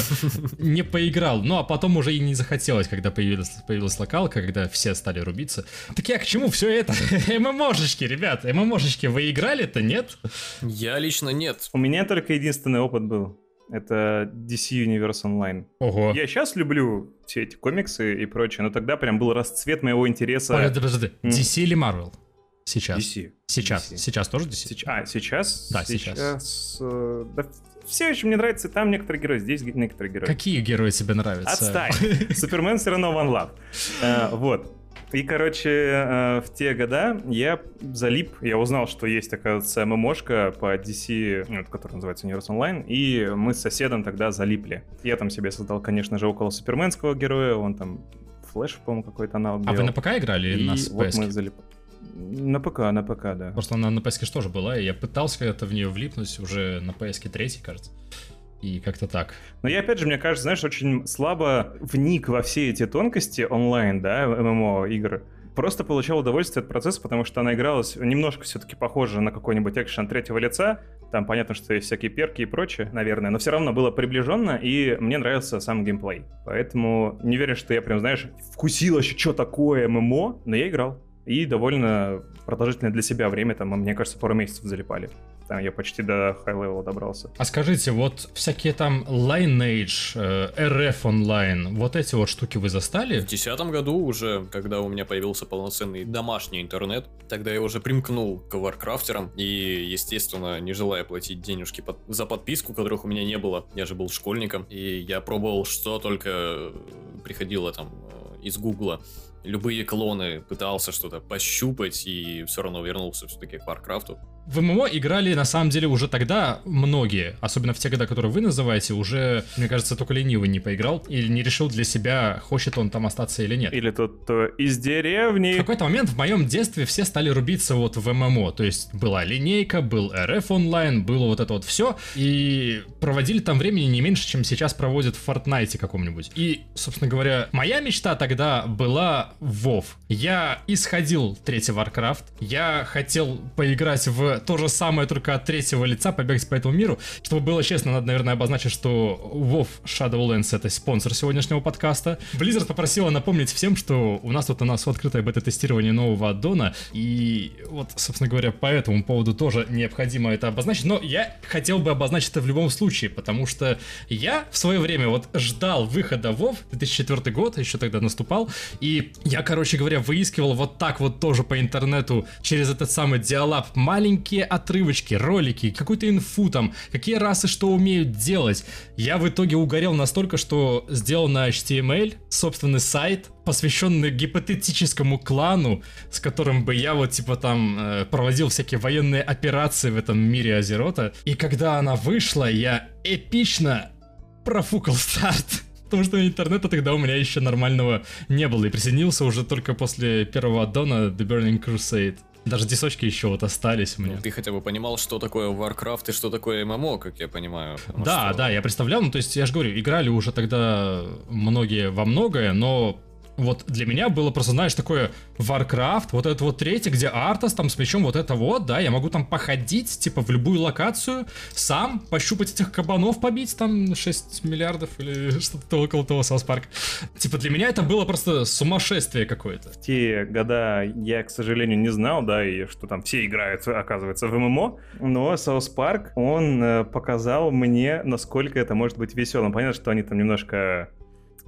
не поиграл. Ну, а потом уже и не захотелось, когда появилась, появилась локалка, когда все стали рубиться. Так я к чему все это? [LAUGHS] ММОшечки ММОшечки, ребят, ММОшечки вы играли-то, нет? Я лично нет. У меня только единственный опыт был. Это DC Universe Online. Ого. Я сейчас люблю все эти комиксы и прочее, но тогда прям был расцвет моего интереса. Подожди, подожди. DC или Marvel? Сейчас. DC. Сейчас. DC. Сейчас тоже DC? Сеч- А, сейчас? Да, сейчас. э, да, все еще мне нравится там некоторые герои, здесь некоторые герои. Какие герои тебе нравятся? Отстань. [LAUGHS] Супермен все равно One Love. Э, Вот. И, короче, э, в те года я залип, я узнал, что есть, оказывается, ММОшка по DC, ну, которая называется Universe Online, и мы с соседом тогда залипли. Я там себе создал, конечно же, около суперменского героя, он там Флэш, по-моему, какой-то аналог А вы на ПК играли или на вот PS? мы залип... На ПК, на ПК, да. Просто она на PS тоже была, и я пытался когда-то в нее влипнуть уже на PS 3, кажется. И как-то так. Но я, опять же, мне кажется, знаешь, очень слабо вник во все эти тонкости онлайн, да, ММО игр. Просто получал удовольствие от процесса, потому что она игралась немножко все-таки похоже на какой-нибудь экшен третьего лица. Там понятно, что есть всякие перки и прочее, наверное, но все равно было приближенно, и мне нравился сам геймплей. Поэтому не верю, что я прям, знаешь, вкусил еще, что такое ММО, но я играл. И довольно продолжительное для себя время, там, мне кажется, пару месяцев залипали. Там я почти до high level а добрался. А скажите, вот всякие там Lineage, э, RF Online, вот эти вот штуки вы застали? В десятом году уже, когда у меня появился полноценный домашний интернет, тогда я уже примкнул к варкрафтерам и, естественно, не желая платить денежки под- за подписку, которых у меня не было, я же был школьником, и я пробовал, что только приходило там э, из гугла. Любые клоны пытался что-то пощупать и все равно вернулся все-таки к Варкрафту. В ММО играли на самом деле уже тогда многие, особенно в те годы, которые вы называете, уже, мне кажется, только ленивый не поиграл или не решил для себя, хочет он там остаться или нет. Или тот, кто из деревни. В какой-то момент в моем детстве все стали рубиться вот в ММО, то есть была линейка, был РФ онлайн, было вот это вот все, и проводили там времени не меньше, чем сейчас проводят в Fortnite каком-нибудь. И, собственно говоря, моя мечта тогда была WoW. Я исходил третий Warcraft, я хотел поиграть в то же самое, только от третьего лица, побегать по этому миру. Чтобы было честно, надо, наверное, обозначить, что WoW Shadowlands это спонсор сегодняшнего подкаста. Blizzard попросила напомнить всем, что у нас тут у нас открытое бета-тестирование нового аддона, и вот, собственно говоря, по этому поводу тоже необходимо это обозначить, но я хотел бы обозначить это в любом случае, потому что я в свое время вот ждал выхода WoW, 2004 год, еще тогда наступал, и я, короче говоря, выискивал вот так вот тоже по интернету через этот самый диалаб маленькие отрывочки, ролики, какую-то инфу там, какие расы что умеют делать. Я в итоге угорел настолько, что сделал на HTML собственный сайт, посвященный гипотетическому клану, с которым бы я вот типа там э, проводил всякие военные операции в этом мире Азерота. И когда она вышла, я эпично профукал старт. [LAUGHS] Потому что интернета тогда у меня еще нормального не было. И присоединился уже только после первого аддона The Burning Crusade. Даже дисочки еще вот остались меня. Ну, ты хотя бы понимал, что такое Warcraft и что такое ММО, как я понимаю. потому Да, что- да, я представлял, ну то есть я же говорю, играли уже тогда многие во многое, но вот для меня было просто, знаешь, такое Warcraft, вот это вот третий, где Артас там с мечом, вот это вот, да, я могу там походить, типа, в любую локацию, сам пощупать этих кабанов, побить там 6 миллиардов или [LAUGHS] что-то около того South Park. Типа, для меня это было просто сумасшествие какое-то. В те года я, к сожалению, не знал, да, и что там все играют, оказывается, в ММО, но South Park, он э, показал мне, насколько это может быть веселым. Понятно, что они там немножко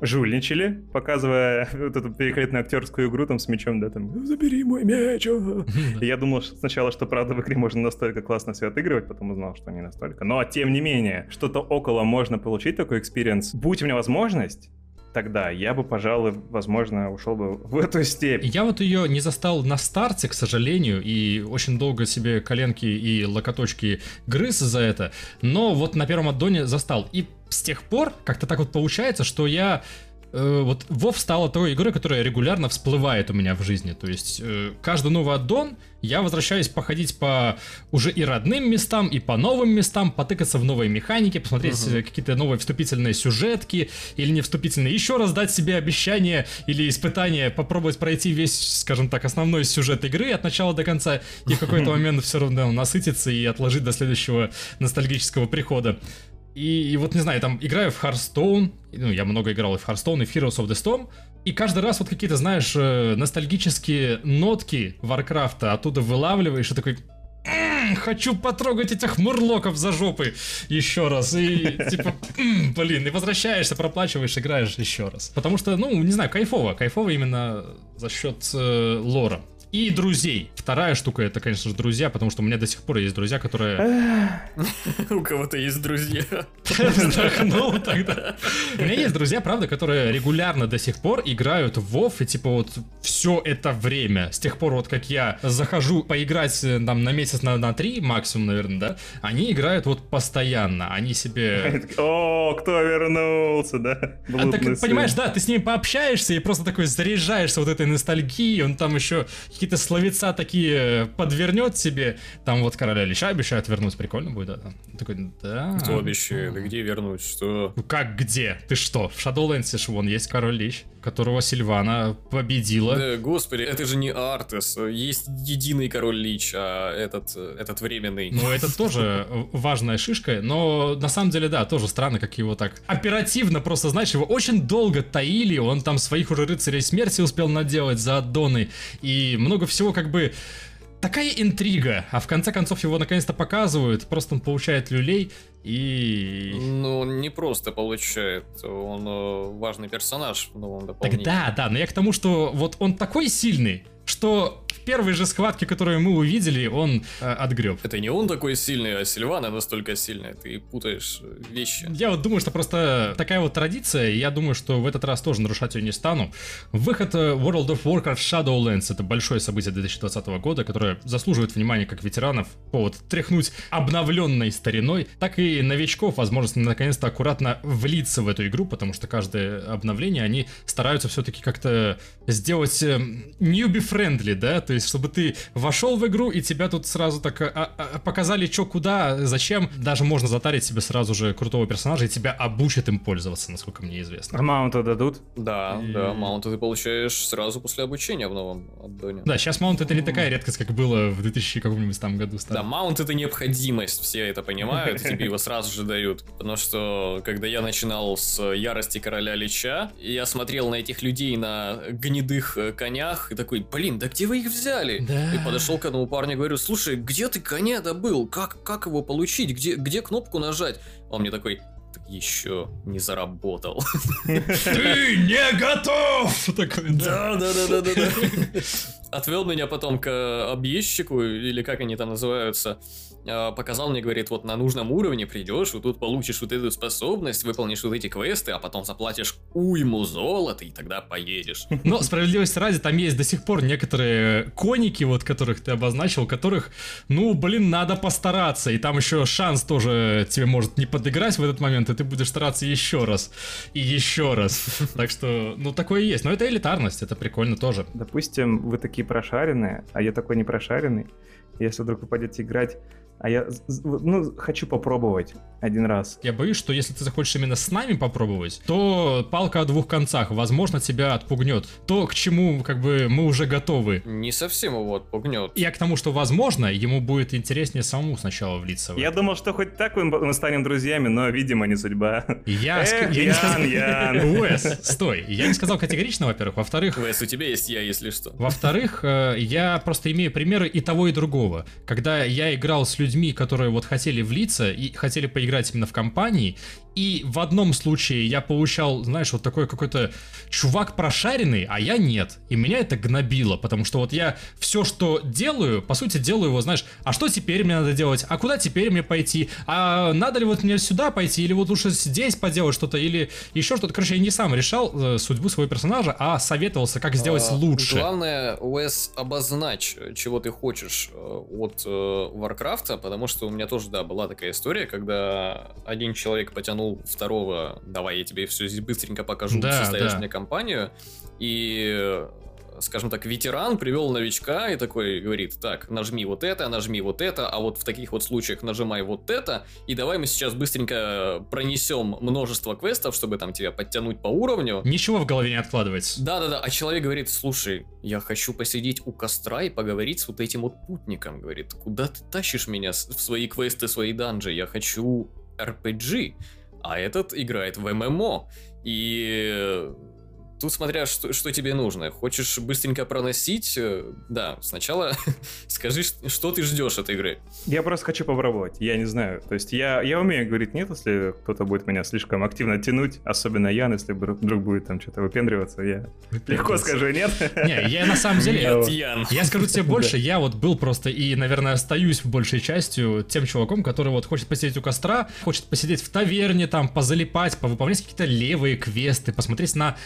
жульничали, показывая [LAUGHS] вот эту великолепную актерскую игру там с мечом, да, там «Забери мой меч!» [LAUGHS] а». И я думал что сначала, что правда в игре можно настолько классно все отыгрывать, потом узнал, что не настолько. Но, тем не менее, что-то около можно получить такой experience. Будь у меня возможность, тогда я бы, пожалуй, возможно, ушел бы в эту степь. Я вот ее не застал на старте, к сожалению, и очень долго себе коленки и локоточки грыз за это, но вот на первом аддоне застал. И с тех пор как-то так вот получается, что я э, вот WoW стала той игрой, которая регулярно всплывает у меня в жизни. То есть э, каждый новый аддон я возвращаюсь походить по уже и родным местам, и по новым местам, потыкаться в новые механики, посмотреть э, какие-то новые вступительные сюжетки или не вступительные, еще раз дать себе обещание или испытание, попробовать пройти весь, скажем так, основной сюжет игры от начала до конца и в какой-то [LAUGHS] момент все равно насытиться и отложить до следующего ностальгического прихода. И, и вот, не знаю, там играю в Hearthstone, ну, я много играл и в Hearthstone, и в Heroes of the Storm, и каждый раз вот какие-то, знаешь, э, ностальгические нотки Варкрафта оттуда вылавливаешь и такой... «М, Хочу потрогать этих мурлоков за жопы еще раз. И [LAUGHS] типа, «М, блин, и возвращаешься, проплачиваешь, играешь еще раз. Потому что, ну, не знаю, кайфово. Кайфово именно за счет э, лора. И друзей. Вторая штука это, конечно же, друзья, потому что у меня до сих пор есть друзья, которые... У кого-то есть друзья. Вздохнул [LAUGHS] тогда. У меня есть друзья, правда, которые регулярно до сих пор играют в WoW, и типа вот все это время, с тех пор вот как я захожу поиграть э, там на месяц, на, на три максимум, наверное, да, они играют вот постоянно, они себе... [LAUGHS] О, кто вернулся, да? А, так, понимаешь, да, ты с ними пообщаешься и просто такой заряжаешься вот этой ностальгией, он там еще какие-то словеца такие подвернет себе, там вот короля леща обещают вернуть, прикольно будет, да? Такой, да. Кто обещает? Где вернуть? Что? Ну как где? Ты что? В Shadowlands вон есть король лещ, которого Сильвана победила. Да, господи, это же не Артес. Есть единый король лич, а этот, этот временный. Ну, это тоже важная шишка, но на самом деле, да, тоже странно, как его так оперативно просто, знаешь, его очень долго таили, он там своих уже рыцарей смерти успел наделать за аддоны, и много всего как бы такая интрига, а в конце концов его наконец-то показывают, просто он получает люлей и... Ну, не просто получает, он э, важный персонаж в новом дополнении. Так да, да, но я к тому, что вот он такой сильный, что первой же схватке, которую мы увидели, он э, отгреб. Это не он такой сильный, а Сильвана настолько сильная. Ты путаешь э, вещи. Я вот думаю, что просто такая вот традиция, и я думаю, что в этот раз тоже нарушать ее не стану. Выход э, World of Warcraft Shadowlands — это большое событие 2020 года, которое заслуживает внимания как ветеранов, повод тряхнуть обновленной стариной, так и новичков возможность наконец-то аккуратно влиться в эту игру, потому что каждое обновление они стараются все-таки как-то сделать newbie-friendly, да, то есть чтобы ты вошел в игру и тебя тут сразу так а, а, показали, что куда, зачем. Даже можно затарить себе сразу же крутого персонажа и тебя обучат им пользоваться, насколько мне известно. А маунты дадут? Да, и... да, маунты ты получаешь сразу после обучения в новом аддоне. Да, сейчас маунт это не такая редкость, как было в 2000 каком-нибудь там году. Старом. Да, маунт это необходимость, все это понимают, тебе его сразу же дают. Потому что, когда я начинал с ярости короля Лича, я смотрел на этих людей на гнедых э, конях и такой, блин, да где вы их взяли? Да. И подошел к одному парню и говорю, слушай, где ты коня добыл? Как, как его получить? Где, где кнопку нажать? Он мне такой, еще не заработал. [LAUGHS] Ты не готов! [LAUGHS] Да, да, да, да, да. Отвел меня потом к объездчику, или как они там называются, показал мне, говорит, вот на нужном уровне придешь, вот тут получишь вот эту способность, выполнишь вот эти квесты, а потом заплатишь уйму золота, и тогда поедешь. [LAUGHS] Но справедливости ради, там есть до сих пор некоторые коники, вот которых ты обозначил, которых, ну, блин, надо постараться, и там еще шанс тоже тебе может не подыграть в этот момент, и ты будешь стараться еще раз, и еще раз. [LAUGHS] Так что, ну, такое есть. Но это элитарность, это прикольно тоже. Допустим, вы такие прошаренные, а я такой не прошаренный. Если вдруг вы пойдете играть а я, ну, хочу попробовать один раз. Я боюсь, что если ты захочешь именно с нами попробовать, то палка о двух концах, возможно, тебя отпугнет. То, к чему, как бы, мы уже готовы. Не совсем его отпугнет. Я к тому, что, возможно, ему будет интереснее самому сначала влиться в Я думал, что хоть так мы станем друзьями, но, видимо, не судьба. Я, Эх, я Ян, не сказал... Ян. [LAUGHS] Уэс, стой. Я не сказал категорично, во-первых. Во-вторых... Уэс, у тебя есть я, если что. Во-вторых, э, я просто имею примеры и того, и другого. Когда я играл с людьми, которые вот хотели влиться и хотели поиграть именно в компании, и в одном случае я получал, знаешь, вот такой какой-то чувак прошаренный, а я нет. И меня это гнобило, потому что вот я все, что делаю, по сути, делаю его, знаешь, а что теперь мне надо делать? А куда теперь мне пойти? А надо ли вот мне сюда пойти? Или вот лучше здесь поделать что-то? Или еще что-то? Короче, я не сам решал э, судьбу своего персонажа, а советовался, как сделать а, лучше. Главное, Уэс, обозначь, чего ты хочешь э, от э, Варкрафта, потому что у меня тоже, да, была такая история, когда один человек потянул тянул второго, давай я тебе все здесь быстренько покажу, да, составишь да. мне компанию, и скажем так, ветеран привел новичка и такой говорит, так, нажми вот это, нажми вот это, а вот в таких вот случаях нажимай вот это, и давай мы сейчас быстренько пронесем множество квестов, чтобы там тебя подтянуть по уровню. Ничего в голове не откладывается. Да-да-да, а человек говорит, слушай, я хочу посидеть у костра и поговорить с вот этим вот путником, говорит, куда ты тащишь меня в свои квесты, свои данжи, я хочу RPG а этот играет в ММО. И Тут смотря, что, что тебе нужно. Хочешь быстренько проносить? Э, да, сначала [LAUGHS] скажи, что ты ждешь от игры. Я просто хочу попробовать, я не знаю. То есть я, я умею говорить нет, если кто-то будет меня слишком активно тянуть, особенно Ян, если вдруг будет там что-то выпендриваться, я легко скажу нет. Не, я на самом [LAUGHS] деле... Нет, Ян. Я скажу тебе [LAUGHS] больше, я вот был просто и, наверное, остаюсь большей частью тем чуваком, который вот хочет посидеть у костра, хочет посидеть в таверне, там, позалипать, повыполнять какие-то левые квесты, посмотреть на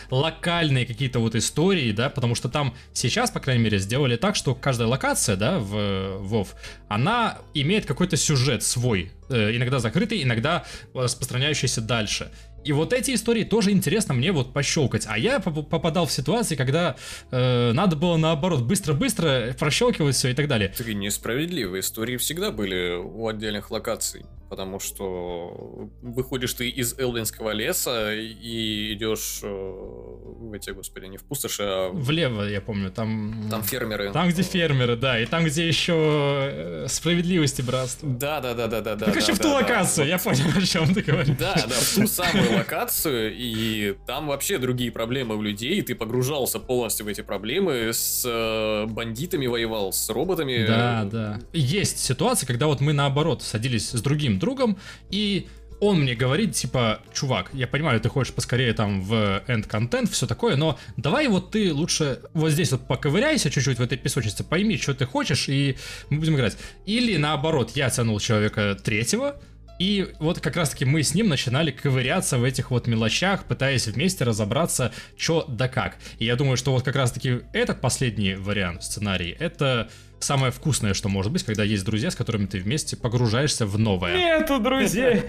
локальные какие-то вот истории, да, потому что там сейчас, по крайней мере, сделали так, что каждая локация, да, в WoW, она имеет какой-то сюжет свой, э, иногда закрытый, иногда распространяющийся дальше. И вот эти истории тоже интересно мне вот пощелкать. А я попадал в ситуации, когда э, надо было наоборот быстро-быстро прощелкивать все и так далее. Ты несправедливые истории всегда были у отдельных локаций потому что выходишь ты из Элденского леса и идешь э, в эти, господи, не в пустоши, а... Влево, я помню, там... Там фермеры. Там, где фермеры, да, и там, где еще э, справедливости братство. Да, да, да, да, да, да. Короче, да, в ту да, локацию, да. я понял, о чем ты говоришь. Да, да, в ту самую локацию, и там вообще другие проблемы у людей, и ты погружался полностью в эти проблемы, с э, бандитами воевал, с роботами. Да, да. Есть ситуация, когда вот мы наоборот садились с другим другом, и он мне говорит, типа, чувак, я понимаю, ты хочешь поскорее там в энд-контент, все такое, но давай вот ты лучше вот здесь вот поковыряйся чуть-чуть в этой песочнице, пойми, что ты хочешь, и мы будем играть. Или наоборот, я тянул человека третьего, и вот как раз-таки мы с ним начинали ковыряться в этих вот мелочах, пытаясь вместе разобраться, что да как. И я думаю, что вот как раз-таки этот последний вариант сценарий, это самое вкусное, что может быть, когда есть друзья, с которыми ты вместе погружаешься в новое. Нету друзей!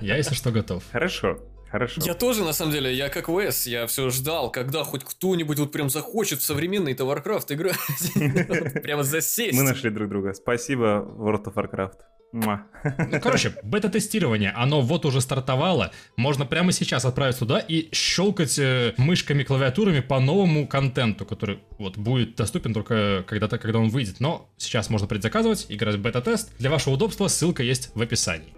Я, если что, готов. Хорошо. Хорошо. Я тоже, на самом деле, я как Вес, я все ждал, когда хоть кто-нибудь вот прям захочет в современный-то Warcraft играть. [LAUGHS] Прямо засесть. Мы нашли друг друга. Спасибо, World of Warcraft. Ну, короче, бета-тестирование, оно вот уже стартовало. Можно прямо сейчас отправиться туда и щелкать э, мышками, клавиатурами по новому контенту, который вот будет доступен только когда-то, когда он выйдет. Но сейчас можно предзаказывать, играть в бета-тест. Для вашего удобства ссылка есть в описании.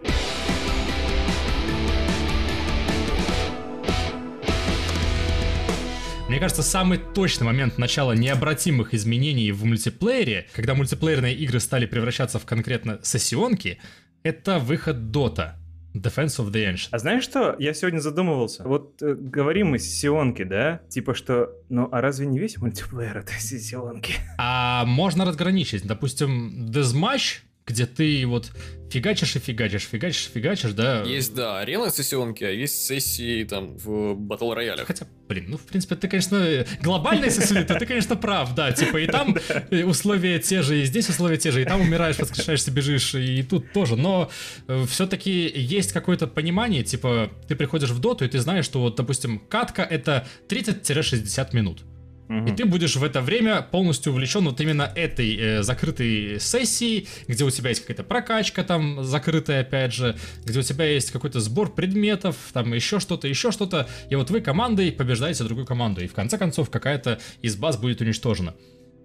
Мне кажется, самый точный момент начала необратимых изменений в мультиплеере, когда мультиплеерные игры стали превращаться в конкретно сессионки, это выход Dota. Defense of the Ancient. А знаешь что? Я сегодня задумывался. Вот э, говорим мы сессионки, да? Типа что, ну а разве не весь мультиплеер это сессионки? А можно разграничить. Допустим, Deathmatch где ты вот фигачишь и фигачишь, фигачишь, фигачишь, да. Есть, да, арена сессионки, а есть сессии там в батл роялях. Хотя, блин, ну, в принципе, ты, конечно, глобальная сессия, ты, конечно, прав, да, типа, и там условия те же, и здесь условия те же, и там умираешь, воскрешаешься, бежишь, и тут тоже, но э, все-таки есть какое-то понимание, типа, ты приходишь в доту, и ты знаешь, что вот, допустим, катка это 30-60 минут. И ты будешь в это время полностью увлечен вот именно этой э, закрытой сессией, где у тебя есть какая-то прокачка там закрытая, опять же, где у тебя есть какой-то сбор предметов, там еще что-то, еще что-то, и вот вы командой побеждаете другую команду, и в конце концов какая-то из баз будет уничтожена.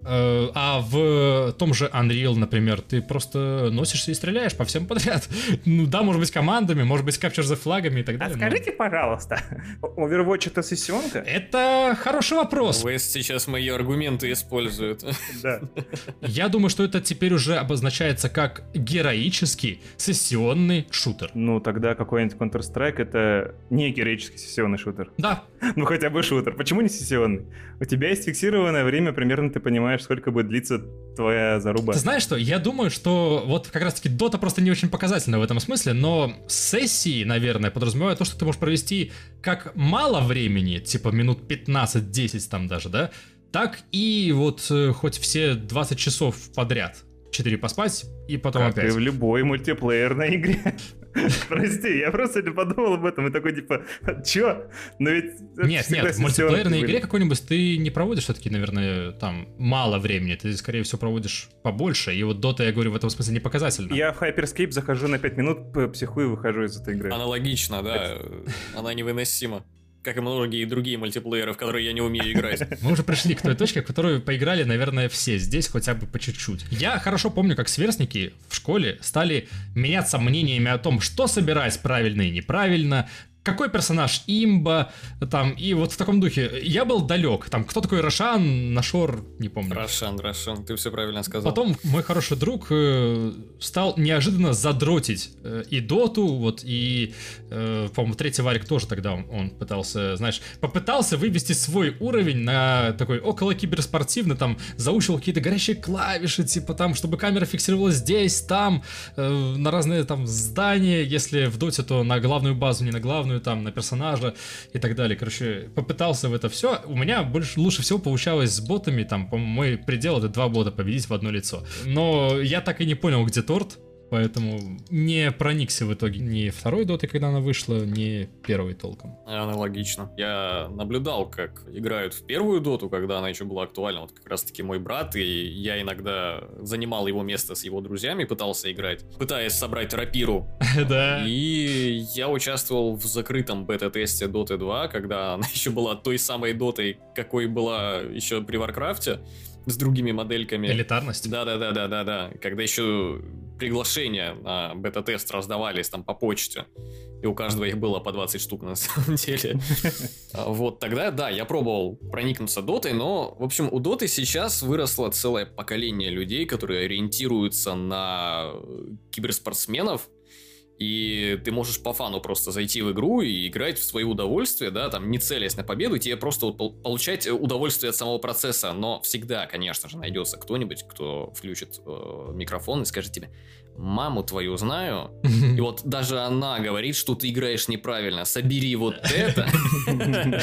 Э, а в том же Unreal, например, ты просто носишься и стреляешь по всем подряд. [LAUGHS] Ну да, может быть, командами, может быть, Capture the флагами и так далее. А скажите, но... пожалуйста, [LAUGHS] Overwatch это сессионка? Это хороший вопрос. Вест сейчас мои аргументы использует. [LAUGHS] Да. Я думаю, что это теперь уже обозначается как героический сессионный шутер. Ну, тогда какой-нибудь Counter-Strike это не героический сессионный шутер. Да. Ну, хотя бы шутер. Почему не сессионный? У тебя есть фиксированное время, примерно ты понимаешь, понимаешь, сколько будет длиться твоя заруба. Ты знаешь что, я думаю, что вот как раз-таки Дота просто не очень показательна в этом смысле, но сессии, наверное, подразумевают то, что ты можешь провести как мало времени, типа минут 15-10 там даже, да, так и вот э, хоть все 20 часов подряд. 4 поспать и потом как опять. и в любой мультиплеерной игре. [LAUGHS] Прости, я просто подумал об этом и такой, типа, чё? Но ведь... Нет, нет, в мультиплеерной игре какой-нибудь ты не проводишь все-таки, наверное, там, мало времени, ты, скорее всего, проводишь побольше, и вот Dota, я говорю, в этом смысле не показательно. Я в Hyperscape захожу на 5 минут, психую и выхожу из этой игры. Аналогично, да, она невыносима как и многие другие мультиплееры, в которые я не умею играть. [LAUGHS] Мы уже пришли к той точке, в которую поиграли, наверное, все здесь хотя бы по чуть-чуть. Я хорошо помню, как сверстники в школе стали меняться мнениями о том, что собирать правильно и неправильно, какой персонаж имба, там, и вот в таком духе. Я был далек. Там, кто такой Рошан, Нашор, не помню. Рошан, Рошан, ты все правильно сказал. Потом мой хороший друг э, стал неожиданно задротить э, и доту, вот, и, э, по-моему, третий варик тоже тогда он, он пытался, знаешь, попытался вывести свой уровень на такой около киберспортивный, там, заучил какие-то горящие клавиши, типа там, чтобы камера фиксировалась здесь, там, э, на разные там здания, если в доте, то на главную базу, не на главную, там, на персонажа и так далее. Короче, попытался в это все. У меня больше, лучше всего получалось с ботами, там, по мой предел это два бота победить в одно лицо. Но я так и не понял, где торт, Поэтому не проникся в итоге ни второй дотой, когда она вышла, ни первой толком. Аналогично. Я наблюдал, как играют в первую доту, когда она еще была актуальна. Вот как раз-таки мой брат, и я иногда занимал его место с его друзьями, пытался играть, пытаясь собрать рапиру. [LAUGHS] Да. И я участвовал в закрытом бета-тесте Dota 2, когда она [LAUGHS] еще была той самой дотой, какой была еще при Варкрафте с другими модельками. Элитарность. Да-да-да-да-да-да. Когда еще приглашения на бета-тест раздавались там по почте. И у каждого их было по 20 штук на самом [LAUGHS] деле. Вот тогда, да, я пробовал проникнуться дотой, но, в общем, у доты сейчас выросло целое поколение людей, которые ориентируются на киберспортсменов, и ты можешь по фану просто зайти в игру и играть в свое удовольствие, да, там, не целясь на победу, тебе просто вот получать удовольствие от самого процесса, но всегда, конечно же, найдется кто-нибудь, кто включит э, микрофон и скажет тебе, маму твою знаю, [LAUGHS] и вот даже она говорит, что ты играешь неправильно, собери вот это. [LAUGHS]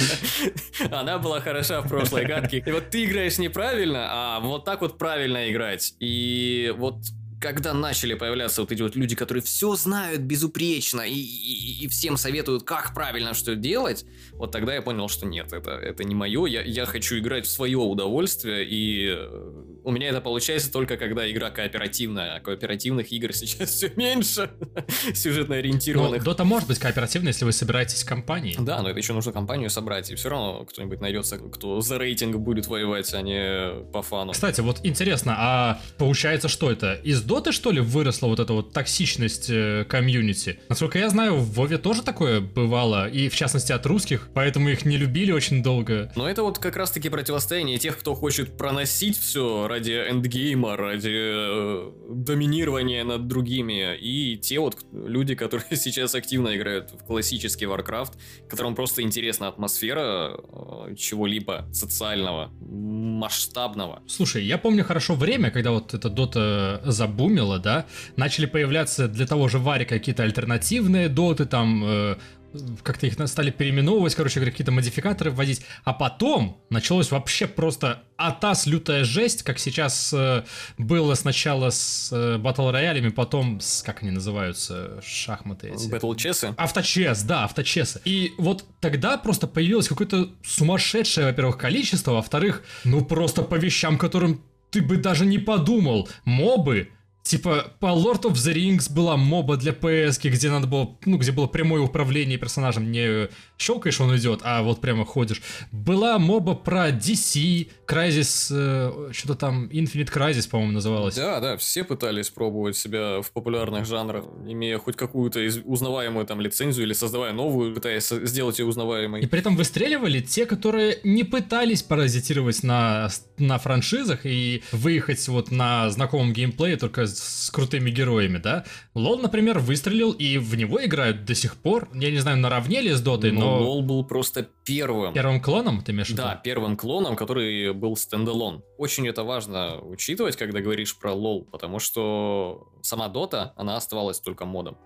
Она была хороша в прошлой гадке. И вот ты играешь неправильно, а вот так вот правильно играть. И вот когда начали появляться вот эти вот люди, которые все знают безупречно и, и, и всем советуют, как правильно что делать, вот тогда я понял, что нет, это, это не мое, я, я хочу играть в свое удовольствие, и э, у меня это получается только когда игра кооперативная, а кооперативных игр [LAUGHS] сейчас все меньше, [LAUGHS] сюжетно ориентированных. Дота может быть кооперативной, если вы собираетесь в компании. Да, но это еще нужно компанию собрать, и все равно кто-нибудь найдется, кто за рейтинг будет воевать, а не по фану. Кстати, вот интересно, а получается, что это? Из доты, что ли, выросла вот эта вот токсичность э, комьюнити? Насколько я знаю, в Вове тоже такое бывало, и в частности от русских, поэтому их не любили очень долго. Но это вот как раз-таки противостояние тех, кто хочет проносить все ради эндгейма, ради э, доминирования над другими, и те вот люди, которые [LAUGHS] сейчас активно играют в классический Warcraft, которым просто интересна атмосфера э, чего-либо социального, масштабного. Слушай, я помню хорошо время, когда вот эта дота забум забумило, да, начали появляться для того же Варика какие-то альтернативные доты, там э, как-то их стали переименовывать, короче какие-то модификаторы вводить, а потом началось вообще просто атас лютая жесть, как сейчас э, было сначала с э, батл роялями, потом с, как они называются, шахматы эти? Батл чесы? Авточес, да, авточесы. И вот тогда просто появилось какое-то сумасшедшее, во-первых, количество, во-вторых, ну просто по вещам, которым ты бы даже не подумал, мобы, Типа, по Lord of the Rings была моба для PS, где надо было, ну, где было прямое управление персонажем, не щелкаешь, он идет, а вот прямо ходишь. Была моба про DC, Crysis, э, что-то там, Infinite Crysis, по-моему, называлось. Да, да, все пытались пробовать себя в популярных жанрах, имея хоть какую-то узнаваемую там лицензию или создавая новую, пытаясь сделать ее узнаваемой. И при этом выстреливали те, которые не пытались паразитировать на, на франшизах и выехать вот на знакомом геймплее, только с крутыми героями, да? Лол, например, выстрелил, и в него играют до сих пор. Я не знаю, наравне ли с Дотой, но... но... Лол был просто первым. Первым клоном, ты имеешь в виду? Да, первым клоном, который был standalone. Очень это важно учитывать, когда говоришь про Лол, потому что сама Дота, она оставалась только модом.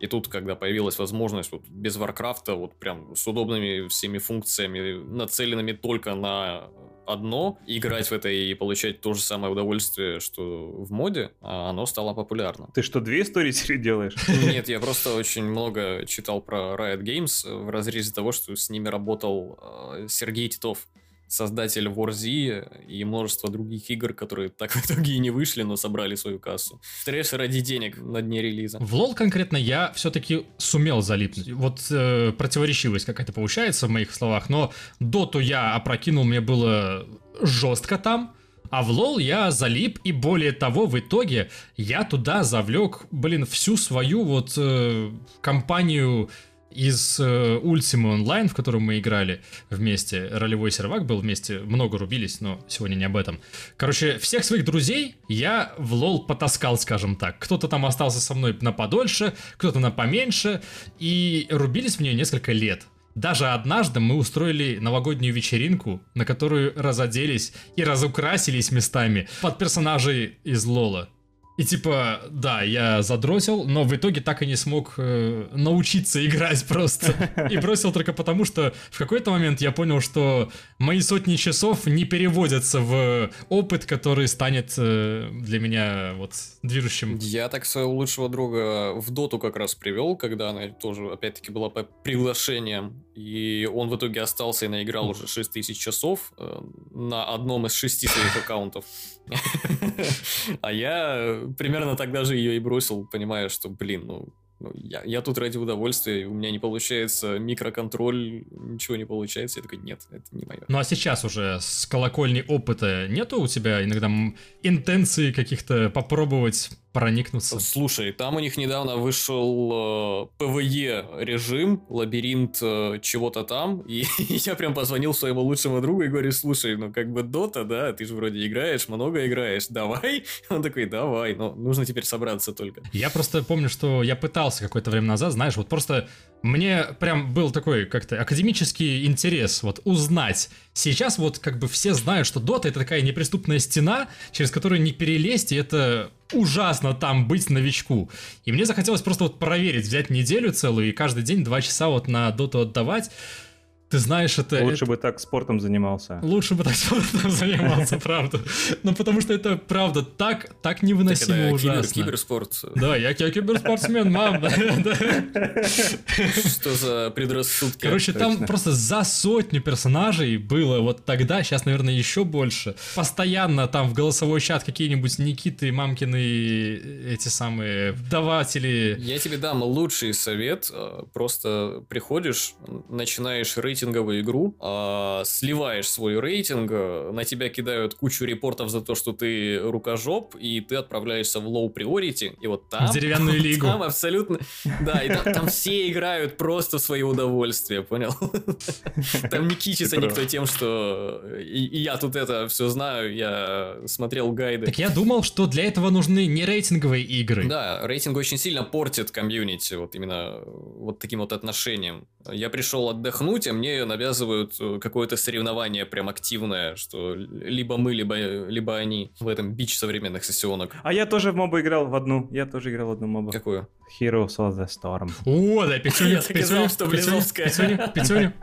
И тут, когда появилась возможность вот без Варкрафта, вот прям с удобными всеми функциями, нацеленными только на одно, играть в это и получать то же самое удовольствие, что в моде, а оно стало популярным. Ты что, две истории теперь делаешь? [LAUGHS] Нет, я просто очень много читал про Riot Games в разрезе того, что с ними работал э, Сергей Титов создатель War Z и множество других игр, которые так в итоге и не вышли, но собрали свою кассу. Трэш ради денег на дне релиза. В лол конкретно я все-таки сумел залипнуть. Вот э, противоречивость какая-то получается в моих словах, но доту я опрокинул, мне было жестко там. А в лол я залип, и более того, в итоге я туда завлек, блин, всю свою вот э, компанию из э, Ultima Online, в котором мы играли вместе, ролевой сервак был вместе, много рубились, но сегодня не об этом. Короче, всех своих друзей я в лол потаскал, скажем так. Кто-то там остался со мной на подольше, кто-то на поменьше, и рубились в нее несколько лет. Даже однажды мы устроили новогоднюю вечеринку, на которую разоделись и разукрасились местами под персонажей из Лола. И типа, да, я задротил, но в итоге так и не смог э, научиться [LAUGHS] играть просто. И бросил только потому, что в какой-то момент я понял, что мои сотни часов не переводятся в опыт, который станет э, для меня вот движущим. Я так своего лучшего друга в доту как раз привел, когда она тоже, опять-таки, была по приглашениям. И он в итоге остался и наиграл уже 6 тысяч часов э, на одном из шести своих аккаунтов. [LAUGHS] А я примерно тогда же ее и бросил, понимая, что, блин, ну, ну, я, я тут ради удовольствия, у меня не получается микроконтроль, ничего не получается. Я такой, нет, это не мое. Ну а сейчас уже с колокольни опыта нету у тебя иногда интенции каких-то попробовать проникнуться. Слушай, там у них недавно вышел э, PvE режим, лабиринт э, чего-то там, и [LAUGHS] я прям позвонил своему лучшему другу и говорю, слушай, ну как бы Дота, да, ты же вроде играешь, много играешь, давай? [LAUGHS] Он такой, давай, но нужно теперь собраться только. Я просто помню, что я пытался какое-то время назад, знаешь, вот просто мне прям был такой как-то академический интерес вот узнать. Сейчас вот как бы все знают, что Дота это такая неприступная стена, через которую не перелезть, и это ужасно там быть новичку. И мне захотелось просто вот проверить, взять неделю целую и каждый день два часа вот на доту отдавать. Ты знаешь, это... Лучше это... бы так спортом занимался. Лучше бы так спортом занимался, правда. Ну, потому что это, правда, так, так невыносимо так, ужасно. Кибер, киберспорт. Да, я, я киберспортсмен, мам. Что за предрассудки? Короче, там просто за сотню персонажей было вот тогда, сейчас, наверное, еще больше. Постоянно там в голосовой чат какие-нибудь Никиты, мамкины, эти самые даватели. Я тебе дам лучший совет. Э, просто приходишь, начинаешь рыть рейтинговую игру, э, сливаешь свой рейтинг, э, на тебя кидают кучу репортов за то, что ты рукожоп, и ты отправляешься в low priority, и вот там... В деревянную [LAUGHS] лигу. Там абсолютно... Да, и там, там все играют просто в свое удовольствие, понял? [LAUGHS] Там не кичится никто тем, что и, и я тут это все знаю, я смотрел гайды. Так я думал, что для этого нужны не рейтинговые игры. Да, рейтинг очень сильно портит комьюнити, вот именно вот таким вот отношением. Я пришел отдохнуть, а мне навязывают э, какое-то соревнование прям активное, что либо мы, либо, либо они в этом бич современных сессионок. А я тоже в мобу играл в одну. Я тоже играл в одну мобу. Какую? Heroes of the Storm. О, да, пятюня, пятюня, пятюня, пятюня, пятюня.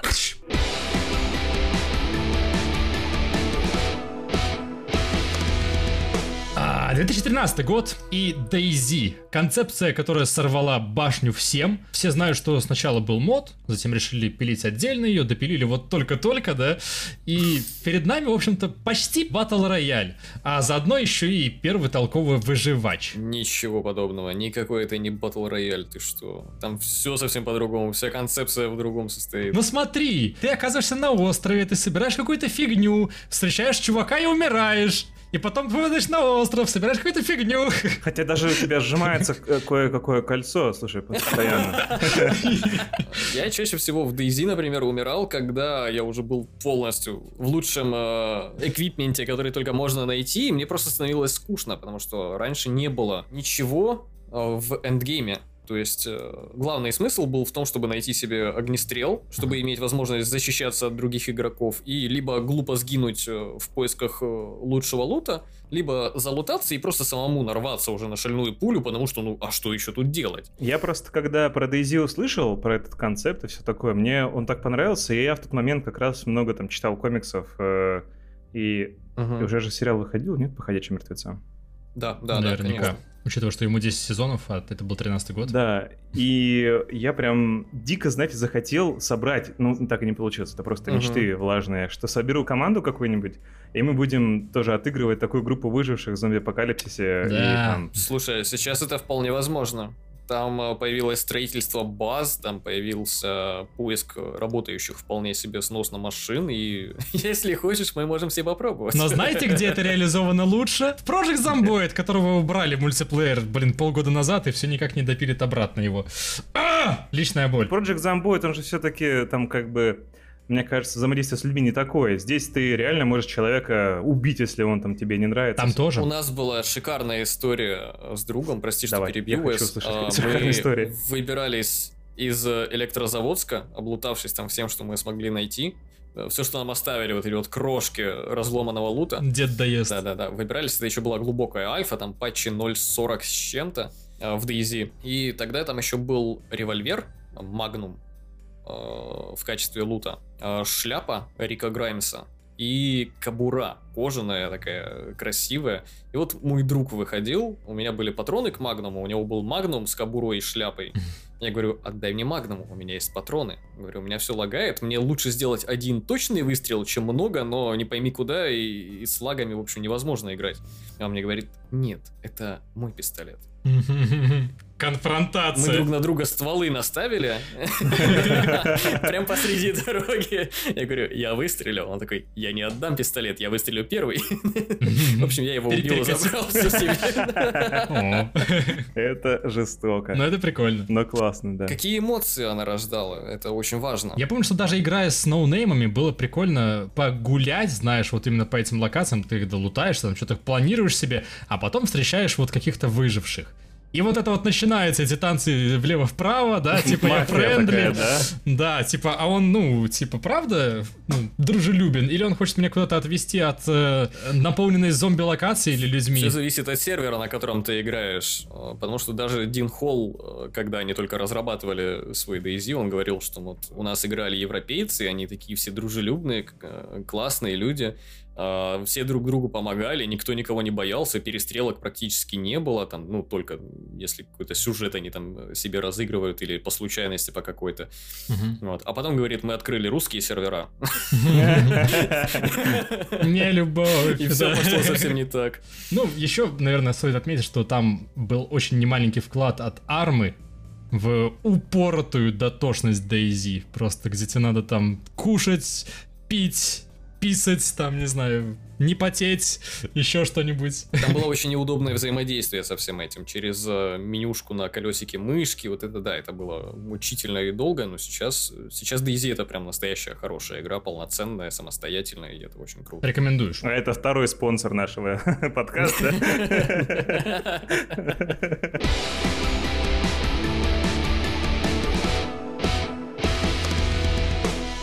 2013 год и DayZ. Концепция, которая сорвала башню всем. Все знают, что сначала был мод, затем решили пилить отдельно ее, допилили вот только-только, да. И перед нами, в общем-то, почти батл рояль. А заодно еще и первый толковый выживач. Ничего подобного. Никакой это не батл рояль, ты что? Там все совсем по-другому. Вся концепция в другом состоит. Ну смотри, ты оказываешься на острове, ты собираешь какую-то фигню, встречаешь чувака и умираешь. И потом попадаешь на остров, собираешь какую-то фигню. Хотя даже у тебя сжимается кое-какое кольцо, слушай, постоянно. Я чаще всего в DayZ, например, умирал, когда я уже был полностью в лучшем э, эквипменте, который только можно найти, и мне просто становилось скучно, потому что раньше не было ничего э, в эндгейме. То есть э, главный смысл был в том, чтобы найти себе огнестрел, чтобы иметь возможность защищаться от других игроков, и либо глупо сгинуть э, в поисках э, лучшего лута, либо залутаться и просто самому нарваться уже на шальную пулю, потому что, ну, а что еще тут делать? Я просто, когда про DayZ услышал, про этот концепт и все такое, мне он так понравился, и я в тот момент как раз много там читал комиксов, э, и, угу. и уже же сериал выходил, нет, по «Ходячим мертвецам»? Да, да, Наверняка. да, конечно. Учитывая, что ему 10 сезонов, а это был 13 год. Да, и я прям дико, знаете, захотел собрать, ну, так и не получилось, это просто мечты угу. влажные, что соберу команду какую-нибудь, и мы будем тоже отыгрывать такую группу выживших в зомби-апокалипсисе. Да. И, там... Слушай, сейчас это вполне возможно. Там э, появилось строительство баз, там появился поиск работающих вполне себе сносно машин, и [LAUGHS] если хочешь, мы можем все попробовать. Но знаете, где это реализовано лучше? В Project Zomboid, которого убрали мультиплеер, блин, полгода назад, и все никак не допилит обратно его. А! Личная боль. Project Zomboid, он же все-таки там как бы мне кажется, взаимодействие с людьми не такое. Здесь ты реально можешь человека убить, если он там тебе не нравится. Там тоже. У нас была шикарная история с другом, прости, что Давай, перебью я хочу А, Мы историю. выбирались из электрозаводска, облутавшись там всем, что мы смогли найти. Все, что нам оставили, вот эти вот крошки разломанного лута. Дед доест. Да-да-да, выбирались, это еще была глубокая альфа, там патчи 0.40 с чем-то э, в DayZ. И тогда там еще был револьвер, Магнум, в качестве лута, э, шляпа Рика Граймса и кабура кожаная такая красивая. И вот мой друг выходил, у меня были патроны к магнуму, у него был магнум с кабурой и шляпой. [LAUGHS] Я говорю, отдай мне магнум, у меня есть патроны. Говорю, у меня все лагает, мне лучше сделать один точный выстрел, чем много, но не пойми куда, и, и с лагами, в общем, невозможно играть. А он мне говорит, нет, это мой пистолет. [LAUGHS] Конфронтация. Мы друг на друга стволы наставили. [LAUGHS] Прям посреди дороги. Я говорю, я выстрелил. Он такой, я не отдам пистолет, я выстрелю первый. В общем, я его убил и забрал все себе. Это жестоко. Ну, это прикольно. Но классно, да. Какие эмоции она рождала? Это очень важно. Я помню, что даже играя с ноунеймами, было прикольно погулять, знаешь, вот именно по этим локациям, ты их долутаешь, там что-то планируешь себе, а потом встречаешь вот каких-то выживших. И вот это вот начинаются эти танцы влево-вправо, да, [LAUGHS] типа я френдли. да? Да, типа, а он, ну, типа, правда, ну, дружелюбен? Или он хочет меня куда-то отвести от э, наполненной зомби-локации или людьми? Все зависит от сервера, на котором ты играешь. Э, Потому что даже Дин Холл, э, когда они только разрабатывали свой DayZ, он говорил, что вот у нас играли европейцы, они такие все дружелюбные, э, классные люди. А, Все друг другу помогали, никто никого не боялся, перестрелок практически не было, там, ну, только если какой-то сюжет они там себе разыгрывают или по случайности по какой-то. Мгм. Вот. А потом, говорит, мы открыли русские сервера, Не любовь. и все пошло совсем не так. Ну, еще, наверное, стоит отметить, что там был очень немаленький вклад от армы в упоротую дотошность Дейзи. Просто где тебе надо там кушать, пить, писать, там, не знаю, не потеть, еще что-нибудь. Там было очень неудобное взаимодействие со всем этим. Через э, менюшку на колесике мышки. Вот это да, это было мучительно и долго, но сейчас, сейчас DayZ это прям настоящая хорошая игра, полноценная, самостоятельная, и это очень круто. Рекомендуешь. А это второй спонсор нашего [LAUGHS] подкаста. [LAUGHS] [LAUGHS]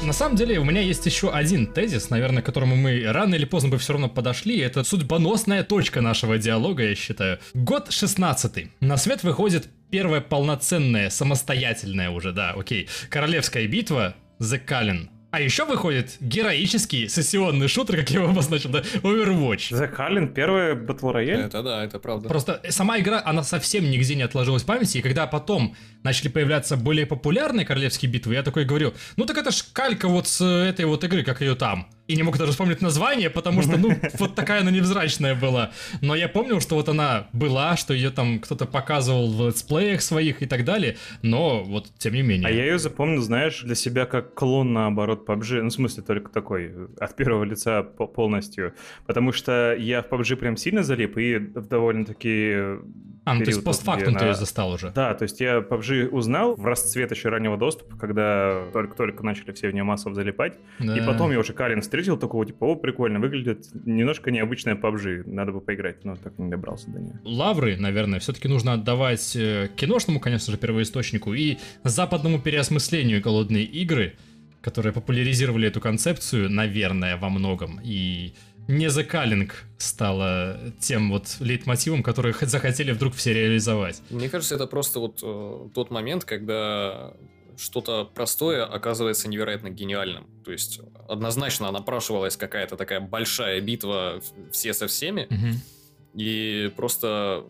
На самом деле, у меня есть еще один тезис, наверное, к которому мы рано или поздно бы все равно подошли. Это судьбоносная точка нашего диалога, я считаю. Год 16 На свет выходит первая полноценная, самостоятельная уже, да, окей, королевская битва The Kallen. А еще выходит героический сессионный шутер, как я его обозначил, да, Overwatch. The Kalin, первая Battle Royale? Это да, это правда. Просто сама игра, она совсем нигде не отложилась в памяти, и когда потом начали появляться более популярные королевские битвы, я такой говорю, ну так это ж калька вот с этой вот игры, как ее там. И не мог даже вспомнить название, потому что, ну, [LAUGHS] вот такая она невзрачная была. Но я помнил, что вот она была, что ее там кто-то показывал в летсплеях своих и так далее, но вот тем не менее. А я ее запомнил, знаешь, для себя как клон, наоборот, PUBG. Ну, в смысле, только такой, от первого лица по- полностью. Потому что я в PUBG прям сильно залип, и в довольно-таки... а, ну то есть период, постфактум где ты ее на- застал уже. Да, то есть я PUBG узнал в расцвет еще раннего доступа, когда только-только начали все в нее массово залипать. И Да. потом я уже Калин встретил, такого типа, о, прикольно, выглядит немножко необычная PUBG, надо бы поиграть, но так и не добрался до нее. лавры, наверное, все-таки нужно отдавать э, киношному, конечно же, первоисточнику и западному переосмыслению голодные игры, которые популяризировали эту концепцию, наверное, во многом. И не The Calling стала тем вот лейтмотивом, который захотели вдруг все реализовать. Мне кажется, это просто вот э, тот момент, когда что-то простое оказывается невероятно гениальным. То есть однозначно напрашивалась какая-то такая большая битва все со всеми, и просто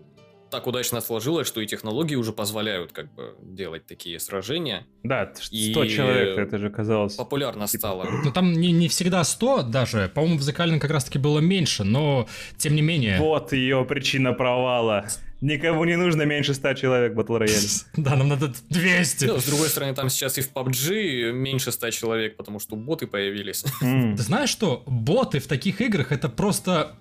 так удачно сложилось, что и технологии уже позволяют как бы делать такие сражения. Да, 100 И- человек, это же казалось... Популярно стало. Ну там не, не всегда 100 даже, по-моему, в как раз-таки было меньше, но тем не менее... Вот ее причина провала. Никому не нужно меньше 100 человек в Battle Royale. [LAUGHS] Да, нам надо 200. Ну, с другой стороны, там сейчас и в PUBG меньше 100 человек, потому что боты появились. [LAUGHS] Ты знаешь что? Боты в таких играх это просто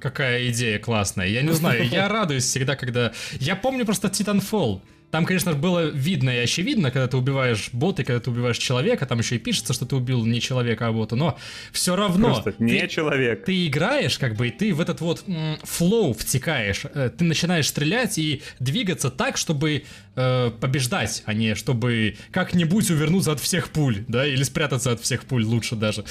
какая идея классная. Я не знаю, я [LAUGHS] радуюсь всегда, когда... Я помню просто Titanfall. Там, конечно, было видно и очевидно, когда ты убиваешь бота, когда ты убиваешь человека, там еще и пишется, что ты убил не человека, а бота, но все равно... Просто не ты, человек. Ты играешь, как бы, и ты в этот вот флоу втекаешь. Э, ты начинаешь стрелять и двигаться так, чтобы э, побеждать, а не чтобы как-нибудь увернуться от всех пуль, да, или спрятаться от всех пуль лучше даже.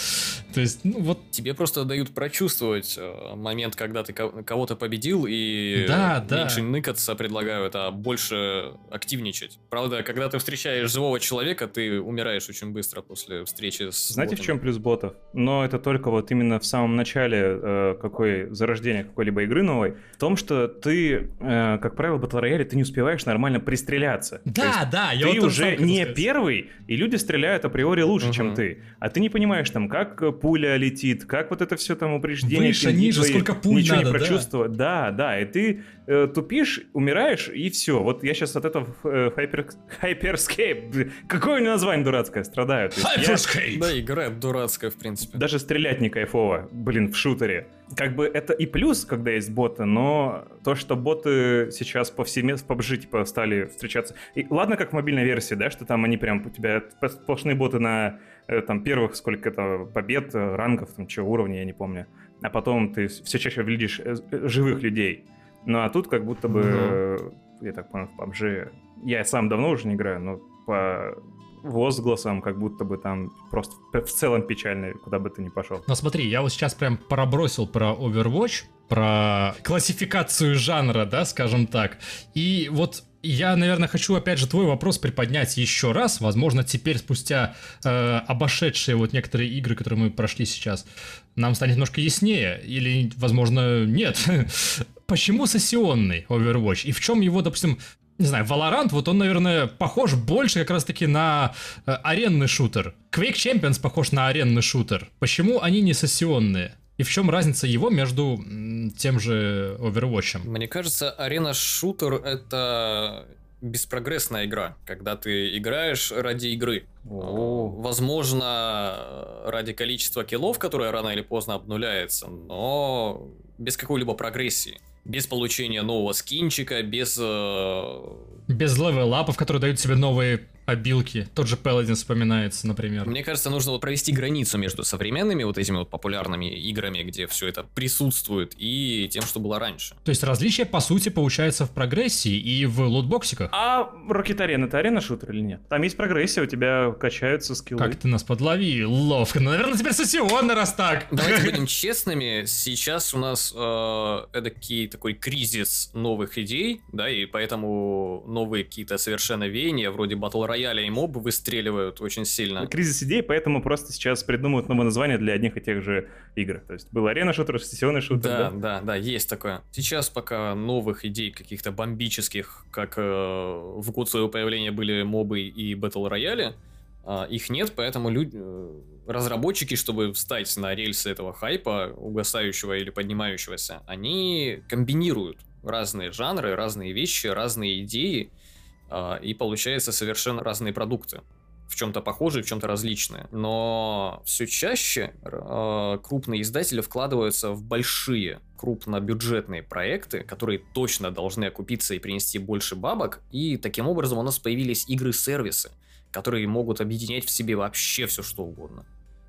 То есть, ну вот... Тебе просто дают прочувствовать э, момент, когда ты кого-то победил, и да, меньше да. ныкаться предлагают, а больше активничать. Правда, когда ты встречаешь живого человека, ты умираешь очень быстро после встречи с Знаете, ботами. в чем плюс ботов? Но это только вот именно в самом начале э, какой зарождения какой-либо игры новой, в том, что ты, э, как правило, в Royale ты не успеваешь нормально пристреляться. Да, да, я Ты вот уже не первый, и люди стреляют априори лучше, Мгм. чем ты. А ты не понимаешь там, как пуля летит, как вот это все там упреждение. Выше, ниже, твои, сколько пуль Ничего надо, не да. прочувствовать. Да, да, и ты э, тупишь, умираешь, и все. Вот я сейчас от этого э, хайпер, Hyperscape, какое у него название дурацкое, страдаю. То есть я- Hyperscape! Да, игра дурацкая, в принципе. даже стрелять не кайфово, блин, в шутере. Как бы это и плюс, когда есть боты, но то, что боты сейчас повсеместно в PUBG типа стали встречаться. И ладно, как в мобильной версии, да, что там они прям у тебя сплошные боты на э, там первых сколько-то побед, э, рангов, там что, уровней, я не помню. А потом ты все чаще видишь э, живых людей. Ну а тут как будто бы, э, я так понял, в PUBG, я сам давно уже не играю, но по возгласам, как будто бы там просто в целом печально, куда бы ты ни пошел. Но смотри, я вот сейчас прям пробросил про Overwatch, про классификацию жанра, да, скажем так. И вот я, наверное, хочу опять же твой вопрос приподнять еще раз. Возможно, теперь спустя э, обошедшие вот некоторые игры, которые мы прошли сейчас, нам станет немножко яснее. Или, возможно, нет. [LAUGHS] Почему сессионный Overwatch? И в чем его, допустим, не знаю, Valorant, вот он, наверное, похож больше как раз-таки на э, аренный шутер. Quake Champions похож на аренный шутер. Почему они не сессионные? И в чем разница его между тем же Overwatch? Мне кажется, арена-шутер — это беспрогрессная игра, когда ты играешь ради игры. О. Возможно, ради количества киллов, которое рано или поздно обнуляется, но без какой-либо прогрессии. Без получения нового скинчика, без... э, Без левел-апов, которые дают тебе новые обилки. Тот же Paladins вспоминается, например. Мне кажется, нужно вот провести границу между современными вот этими вот популярными играми, где все это присутствует, и тем, что было раньше. То есть различие, по сути, получается в прогрессии и в лутбоксиках. А Rocket Arena это арена-шутер или нет? Там есть прогрессия, у тебя качаются скиллы. Как ты нас подловил, ловко. Ну, наверное, теперь сессионно, раз так. Давайте [LAUGHS] будем честными, сейчас у нас э, эдакий такой кризис новых идей, да, и поэтому новые какие-то совершенно веяния, вроде Battle Royale и моб выстреливают очень сильно. Кризис идей, поэтому просто сейчас придумывают новое название для одних и тех же игр. То есть был арена-шутер, сессионный шутер, Да, да? да, да, есть такое. Сейчас пока новых идей каких-то бомбических, как э, в год своего появления были мобы и Battle Royale, а, их нет, поэтому люди, э, разработчики, чтобы встать на рельсы этого хайпа, угасающего или поднимающегося, они комбинируют разные жанры, разные вещи, разные идеи, и получается совершенно разные продукты. В чем-то похожие, в чем-то различные. Но все чаще э, крупные издатели вкладываются в большие, крупнобюджетные проекты, которые точно должны окупиться и принести больше бабок. И таким образом у нас появились игры-сервисы, которые могут объединять в себе вообще все что угодно.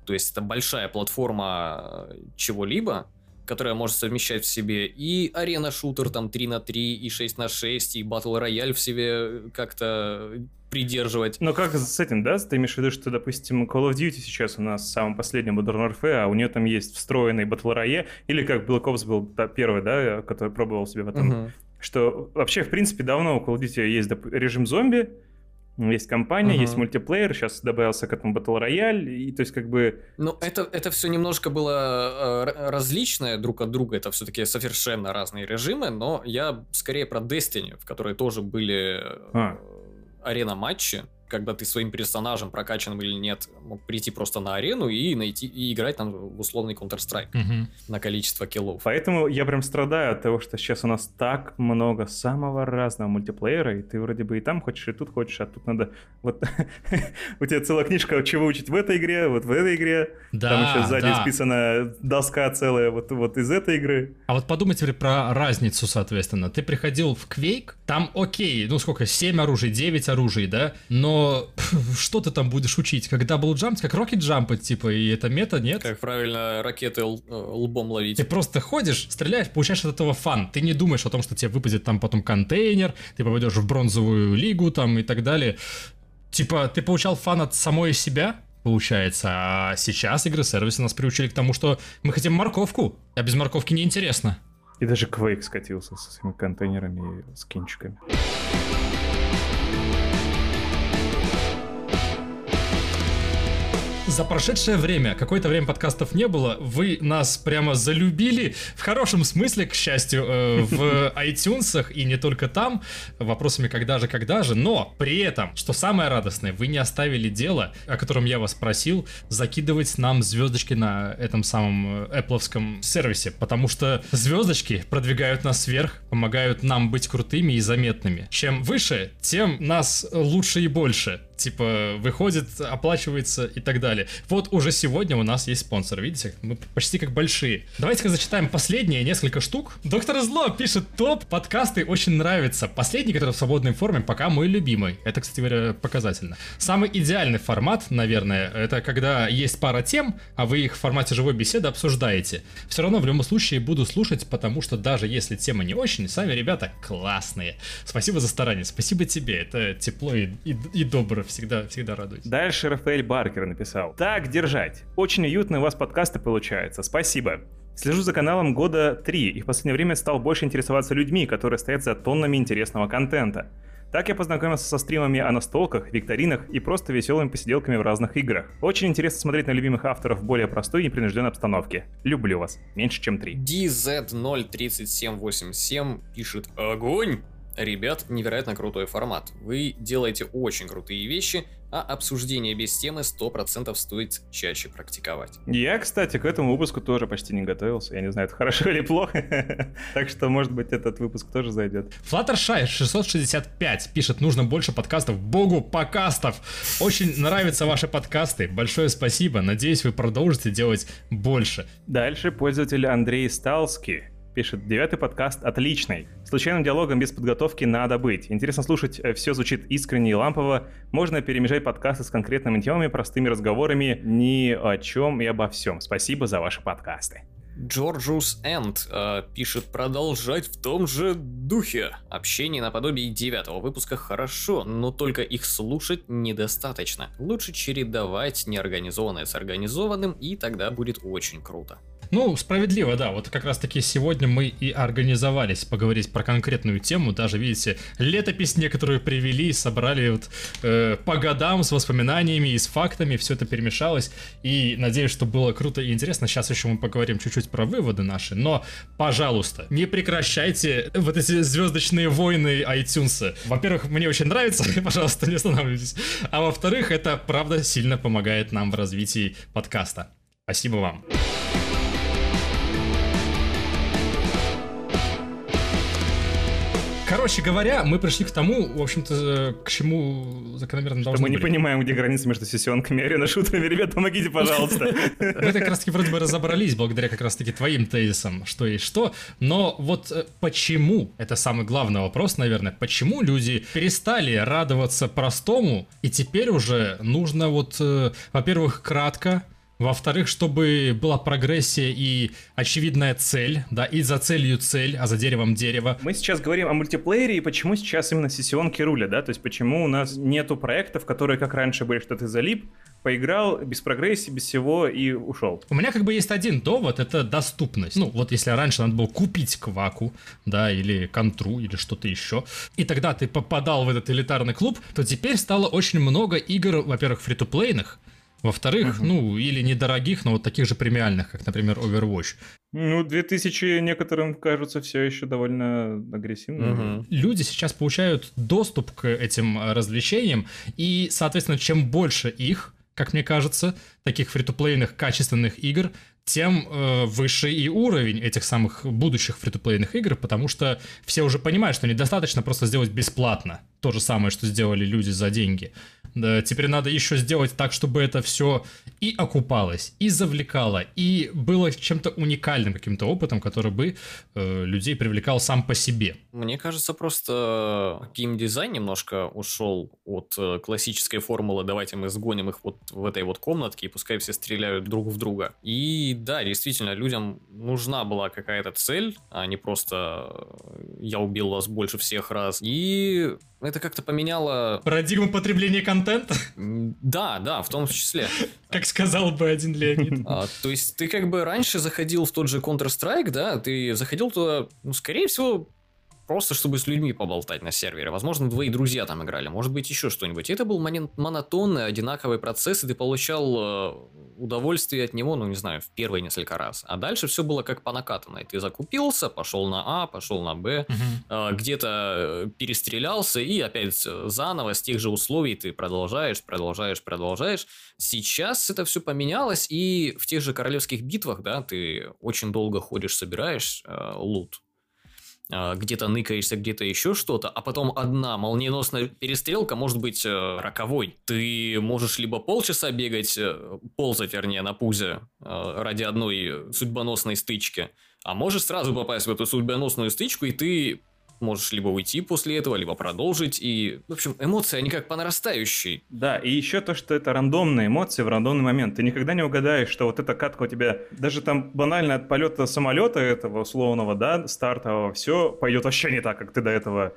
То есть это большая платформа э, чего-либо, которая может совмещать в себе и арена-шутер там 3 на 3, и 6 на 6, и батл рояль в себе как-то придерживать. Но как с этим, да? Ты имеешь в виду, что, допустим, Call of Duty сейчас у нас самый последний Modern Warfare, а у нее там есть встроенный Battle Royale, или как Black Ops был первый, да, который пробовал себя в этом, Мгм. что вообще, в принципе, давно у Call of Duty есть режим зомби, есть компания, Мгм. есть мультиплеер, сейчас добавился к этому Battle Royale, и то есть как бы... Ну, это, это все немножко было э, различное друг от друга, это все-таки совершенно разные режимы, но я скорее про Destiny, в которой тоже были э, А. арена-матчи, когда ты своим персонажем прокачанным или нет, мог прийти просто на арену и найти и играть там в условный Counter-Strike угу. на количество киллов. Поэтому я прям страдаю от того, что сейчас у нас так много самого разного мультиплеера, и ты вроде бы и там хочешь, и тут хочешь, а тут надо вот [LAUGHS] у тебя целая книжка, чего учить в этой игре, вот в этой игре. Да, там еще сзади да. списана доска целая вот, вот из этой игры. А вот подумай теперь про разницу, соответственно. Ты приходил в Quake, там окей, ну сколько, 7 оружий, 9 оружий, да? Но [LAUGHS] что ты там будешь учить? Как double jump, как rocket jump ать, типа, и это мета, нет? Как правильно ракеты э, лбом ловить. Ты просто ходишь, стреляешь, получаешь от этого fun. Ты не думаешь о том, что тебе выпадет там потом контейнер, ты попадешь в бронзовую лигу там и так далее. Типа, ты получал фан от самой себя, получается. А сейчас игры-сервисы нас приучили к тому, что мы хотим морковку, а без морковки неинтересно. И даже Quake скатился со своими контейнерами и скинчиками. За прошедшее время, какое-то время подкастов не было, вы нас прямо залюбили, в хорошем смысле, к счастью, э, в [LAUGHS] iTunes и не только там, вопросами когда же, когда же, но при этом, что самое радостное, вы не оставили дело, о котором я вас просил, закидывать нам звездочки на этом самом э, Apple сервисе, потому что звездочки продвигают нас вверх, помогают нам быть крутыми и заметными. Чем выше, тем нас лучше и больше типа, выходит, оплачивается и так далее. Вот уже сегодня у нас есть спонсор, видите? Мы почти как большие. Давайте-ка зачитаем последние несколько штук. Доктор Зло пишет топ, подкасты очень нравятся. Последний, который в свободной форме, пока мой любимый. Это, кстати говоря, показательно. Самый идеальный формат, наверное, это когда есть пара тем, а вы их в формате живой беседы обсуждаете. Все равно в любом случае буду слушать, потому что даже если тема не очень, сами ребята классные. Спасибо за старание, спасибо тебе, это тепло и, и, и добро всегда, всегда радуюсь. Дальше Рафаэль Баркер написал. Так держать. Очень уютно у вас подкасты получаются. Спасибо. Слежу за каналом года три и в последнее время стал больше интересоваться людьми, которые стоят за тоннами интересного контента. Так я познакомился со стримами о настолках, викторинах и просто веселыми посиделками в разных играх. Очень интересно смотреть на любимых авторов в более простой и непринужденной обстановке. Люблю вас. Меньше чем три. DZ03787 пишет «Огонь!» Ребят, невероятно крутой формат. Вы делаете очень крутые вещи, а обсуждение без темы 100% стоит чаще практиковать. Я, кстати, к этому выпуску тоже почти не готовился. Я не знаю, это хорошо или плохо. [LAUGHS] так что, может быть, этот выпуск тоже зайдет. Fluttershy 665 пишет, нужно больше подкастов. Богу подкастов! Очень нравятся ваши подкасты. Большое спасибо. Надеюсь, вы продолжите делать больше. Дальше пользователь Андрей Сталский Пишет, девятый подкаст отличный. Случайным диалогом без подготовки надо быть. Интересно слушать, э, все звучит искренне и лампово. Можно перемежать подкасты с конкретными темами, простыми разговорами ни о чем и обо всем. Спасибо за ваши подкасты. Джорджус Энд э, пишет продолжать в том же духе. Общение наподобие девятого выпуска хорошо, но только их слушать недостаточно. Лучше чередовать неорганизованное с организованным, и тогда будет очень круто. Ну, справедливо, да. Вот как раз-таки сегодня мы и организовались поговорить про конкретную тему. Даже, видите, летопись некоторую привели, собрали вот э, по годам с воспоминаниями и с фактами. Все это перемешалось. И надеюсь, что было круто и интересно. Сейчас еще мы поговорим чуть-чуть про выводы наши. Но, пожалуйста, не прекращайте вот эти звездочные войны iTunes. Во-первых, мне очень нравится, [LAUGHS] пожалуйста, не останавливайтесь. А во-вторых, это правда сильно помогает нам в развитии подкаста. Спасибо вам. Короче говоря, мы пришли к тому, в общем-то, к чему закономерно должны мы не понимаем, где граница между сессионками и арена-шутерами. Ребят, помогите, пожалуйста. Мы как раз-таки вроде бы разобрались, благодаря как раз-таки твоим тезисам, что и что. Но вот э, почему, это самый главный вопрос, наверное, почему люди перестали радоваться простому, и теперь уже нужно вот, э, во-первых, кратко, во-вторых, чтобы была прогрессия и очевидная цель, да, и за целью цель, а за деревом дерево. Мы сейчас говорим о мультиплеере, и почему сейчас именно сессионки рулят, да, то есть почему у нас нету проектов, которые как раньше были, что ты залип, поиграл без прогрессии, без всего и ушел. У меня как бы есть один довод, это доступность. Ну, вот если раньше надо было купить кваку, да, или контру, или что-то еще, и тогда ты попадал в этот элитарный клуб, то теперь стало очень много игр, во-первых, фри-то-плейных, во-вторых, uh-huh. ну, или недорогих, но вот таких же премиальных, как, например, Overwatch. Ну, 2000 некоторым кажутся все еще довольно агрессивными. Угу. Люди сейчас получают доступ к этим э, развлечениям, и, соответственно, чем больше их, как мне кажется, таких фри-то-плейных качественных игр, тем э, выше и уровень этих самых будущих фри-то-плейных игр, потому что все уже понимают, что недостаточно просто сделать бесплатно то же самое, что сделали люди за деньги. Да, теперь надо еще сделать так, чтобы это все и окупалось, и завлекало, и было чем-то уникальным каким-то опытом, который бы э, людей привлекал сам по себе. Мне кажется, просто геймдизайн немножко ушел от э, классической формулы «давайте мы сгоним их вот в этой вот комнатке, и пускай все стреляют друг в друга». И да, действительно, людям нужна была какая-то цель, а не просто «я убил вас больше всех раз». И это как-то поменяло... Парадигму потребления контента? Да, да, в том числе. Как сказал бы один Леонид. А, то есть ты как бы раньше заходил в тот же Counter-Strike, да, ты заходил туда, ну, скорее всего, просто чтобы с людьми поболтать на сервере. Возможно, твои друзья там играли, может быть, еще что-нибудь. И это был монотонный, одинаковый процесс, и ты получал э, удовольствие от него, ну, не знаю, в первые несколько раз. А дальше все было как по накатанной. Ты закупился, пошел на А, пошел на Б, угу. где-то э, перестрелялся, и опять заново с тех же условий ты продолжаешь, продолжаешь, продолжаешь. Сейчас это все поменялось, и в тех же королевских битвах, да, ты очень долго ходишь, собираешь э, лут, где-то ныкаешься, где-то еще что-то, а потом одна молниеносная перестрелка может быть э, роковой. Ты можешь либо полчаса бегать, э, ползать, вернее, на пузе э, ради одной судьбоносной стычки, а можешь сразу попасть в эту судьбоносную стычку, и ты можешь либо уйти после этого, либо продолжить. И, в общем, эмоции, они как по нарастающей. Да, и еще то, что это рандомные эмоции в рандомный момент. Ты никогда не угадаешь, что вот эта катка у тебя, даже там банально от полета самолета этого условного, да, стартового, все пойдет вообще не так, как ты до этого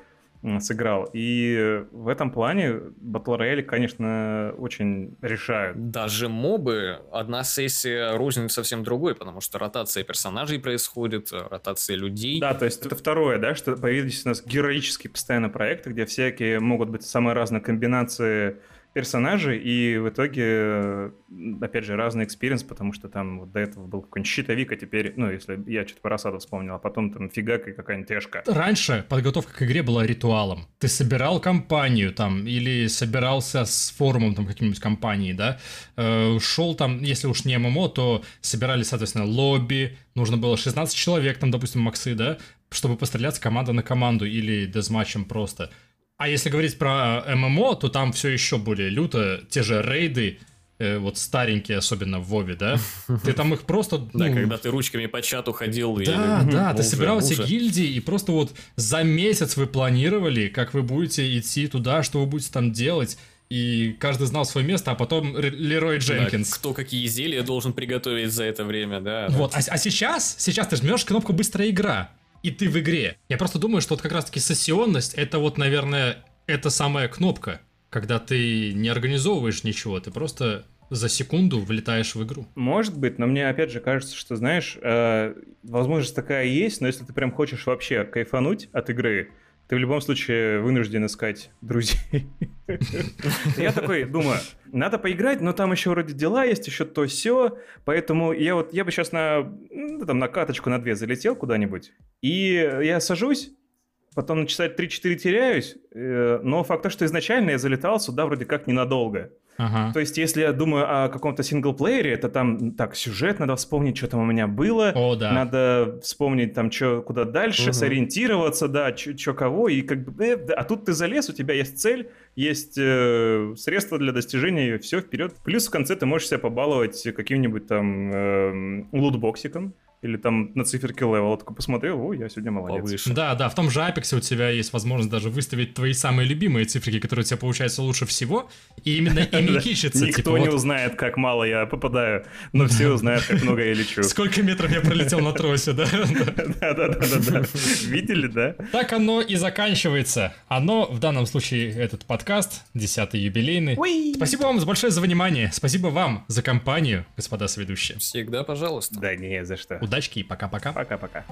сыграл. И в этом плане Battle Royale, конечно, очень решают. Даже мобы, одна сессия рознь совсем другой, потому что ротация персонажей происходит, ротация людей. Да, то есть это второе, да, что появились у нас героические постоянно проекты, где всякие могут быть самые разные комбинации персонажей, и в итоге, опять же, разный experience, потому что там вот до этого был какой-нибудь щитовик, а теперь, ну, если я что-то про Осаду вспомнил, а потом там фигак и какая-нибудь тэшка. Раньше подготовка к игре была ритуалом. Ты собирал компанию там, или собирался с форумом там каким-нибудь компании, да, э, шел там, если уж не ММО, то собирали, соответственно, лобби, нужно было 16 человек, там, допустим, максы, да, чтобы постреляться команда на команду или deathmatch ем просто. А если говорить про э, ММО, то там все еще более люто. Те же рейды, э, вот старенькие, особенно в Вове, да? Ты там их просто... [LAUGHS] Ну... Да, когда ты ручками по чату ходил. Да, да, ты собирал эти гильдии, и просто вот за месяц вы планировали, как вы будете идти туда, что вы будете там делать. И каждый знал свое место, а потом Лерой Дженкинс. Да, кто какие изделия должен приготовить за это время, да. Вот, а, а сейчас, сейчас ты жмешь кнопку «Быстрая игра», и ты в игре. Я просто думаю, что вот как раз-таки сессионность, это вот, наверное, это самая кнопка, когда ты не организовываешь ничего, ты просто за секунду влетаешь в игру. Может быть, но мне опять же кажется, что, знаешь, э, возможность такая есть, но если ты прям хочешь вообще кайфануть от игры, ты в любом случае вынужден искать друзей. [LAUGHS] Я такой думаю, надо поиграть, но там еще вроде дела есть, еще то все, поэтому я вот я бы сейчас на там на каточку на две залетел куда-нибудь, и я сажусь, потом на часа 3-4 теряюсь, э, но факт то, что изначально я залетал сюда вроде как ненадолго. Ага. То есть, если я думаю о каком-то синглплеере, это там, так, сюжет, надо вспомнить, что там у меня было. О, да. Надо вспомнить там, что, куда дальше, угу. сориентироваться, да, что кого, и как бы... Э, а тут ты залез, у тебя есть цель, есть э, средства для достижения ее, все, вперед. Плюс в конце ты можешь себя побаловать каким-нибудь там э, лутбоксиком или там на циферке level, такой посмотрел, о, я сегодня молодец. Повыше. Да, да, в том же Apex у тебя есть возможность даже выставить твои самые любимые циферки, которые у тебя получаются лучше всего, и именно [LAUGHS] ими кичиться. Никто типа, не узнает, как мало я попадаю, но все узнают, как много я лечу. [LAUGHS] Сколько метров я пролетел на тросе, да? [LAUGHS] Да-да-да. Видели, да? Так оно и заканчивается. Оно, в данном случае, этот подкаст, 10-й юбилейный. Спасибо вам большое за внимание. Спасибо вам за компанию, господа соведущие. Всегда пожалуйста. Да не за что удачки и пока-пока. Пока-пока.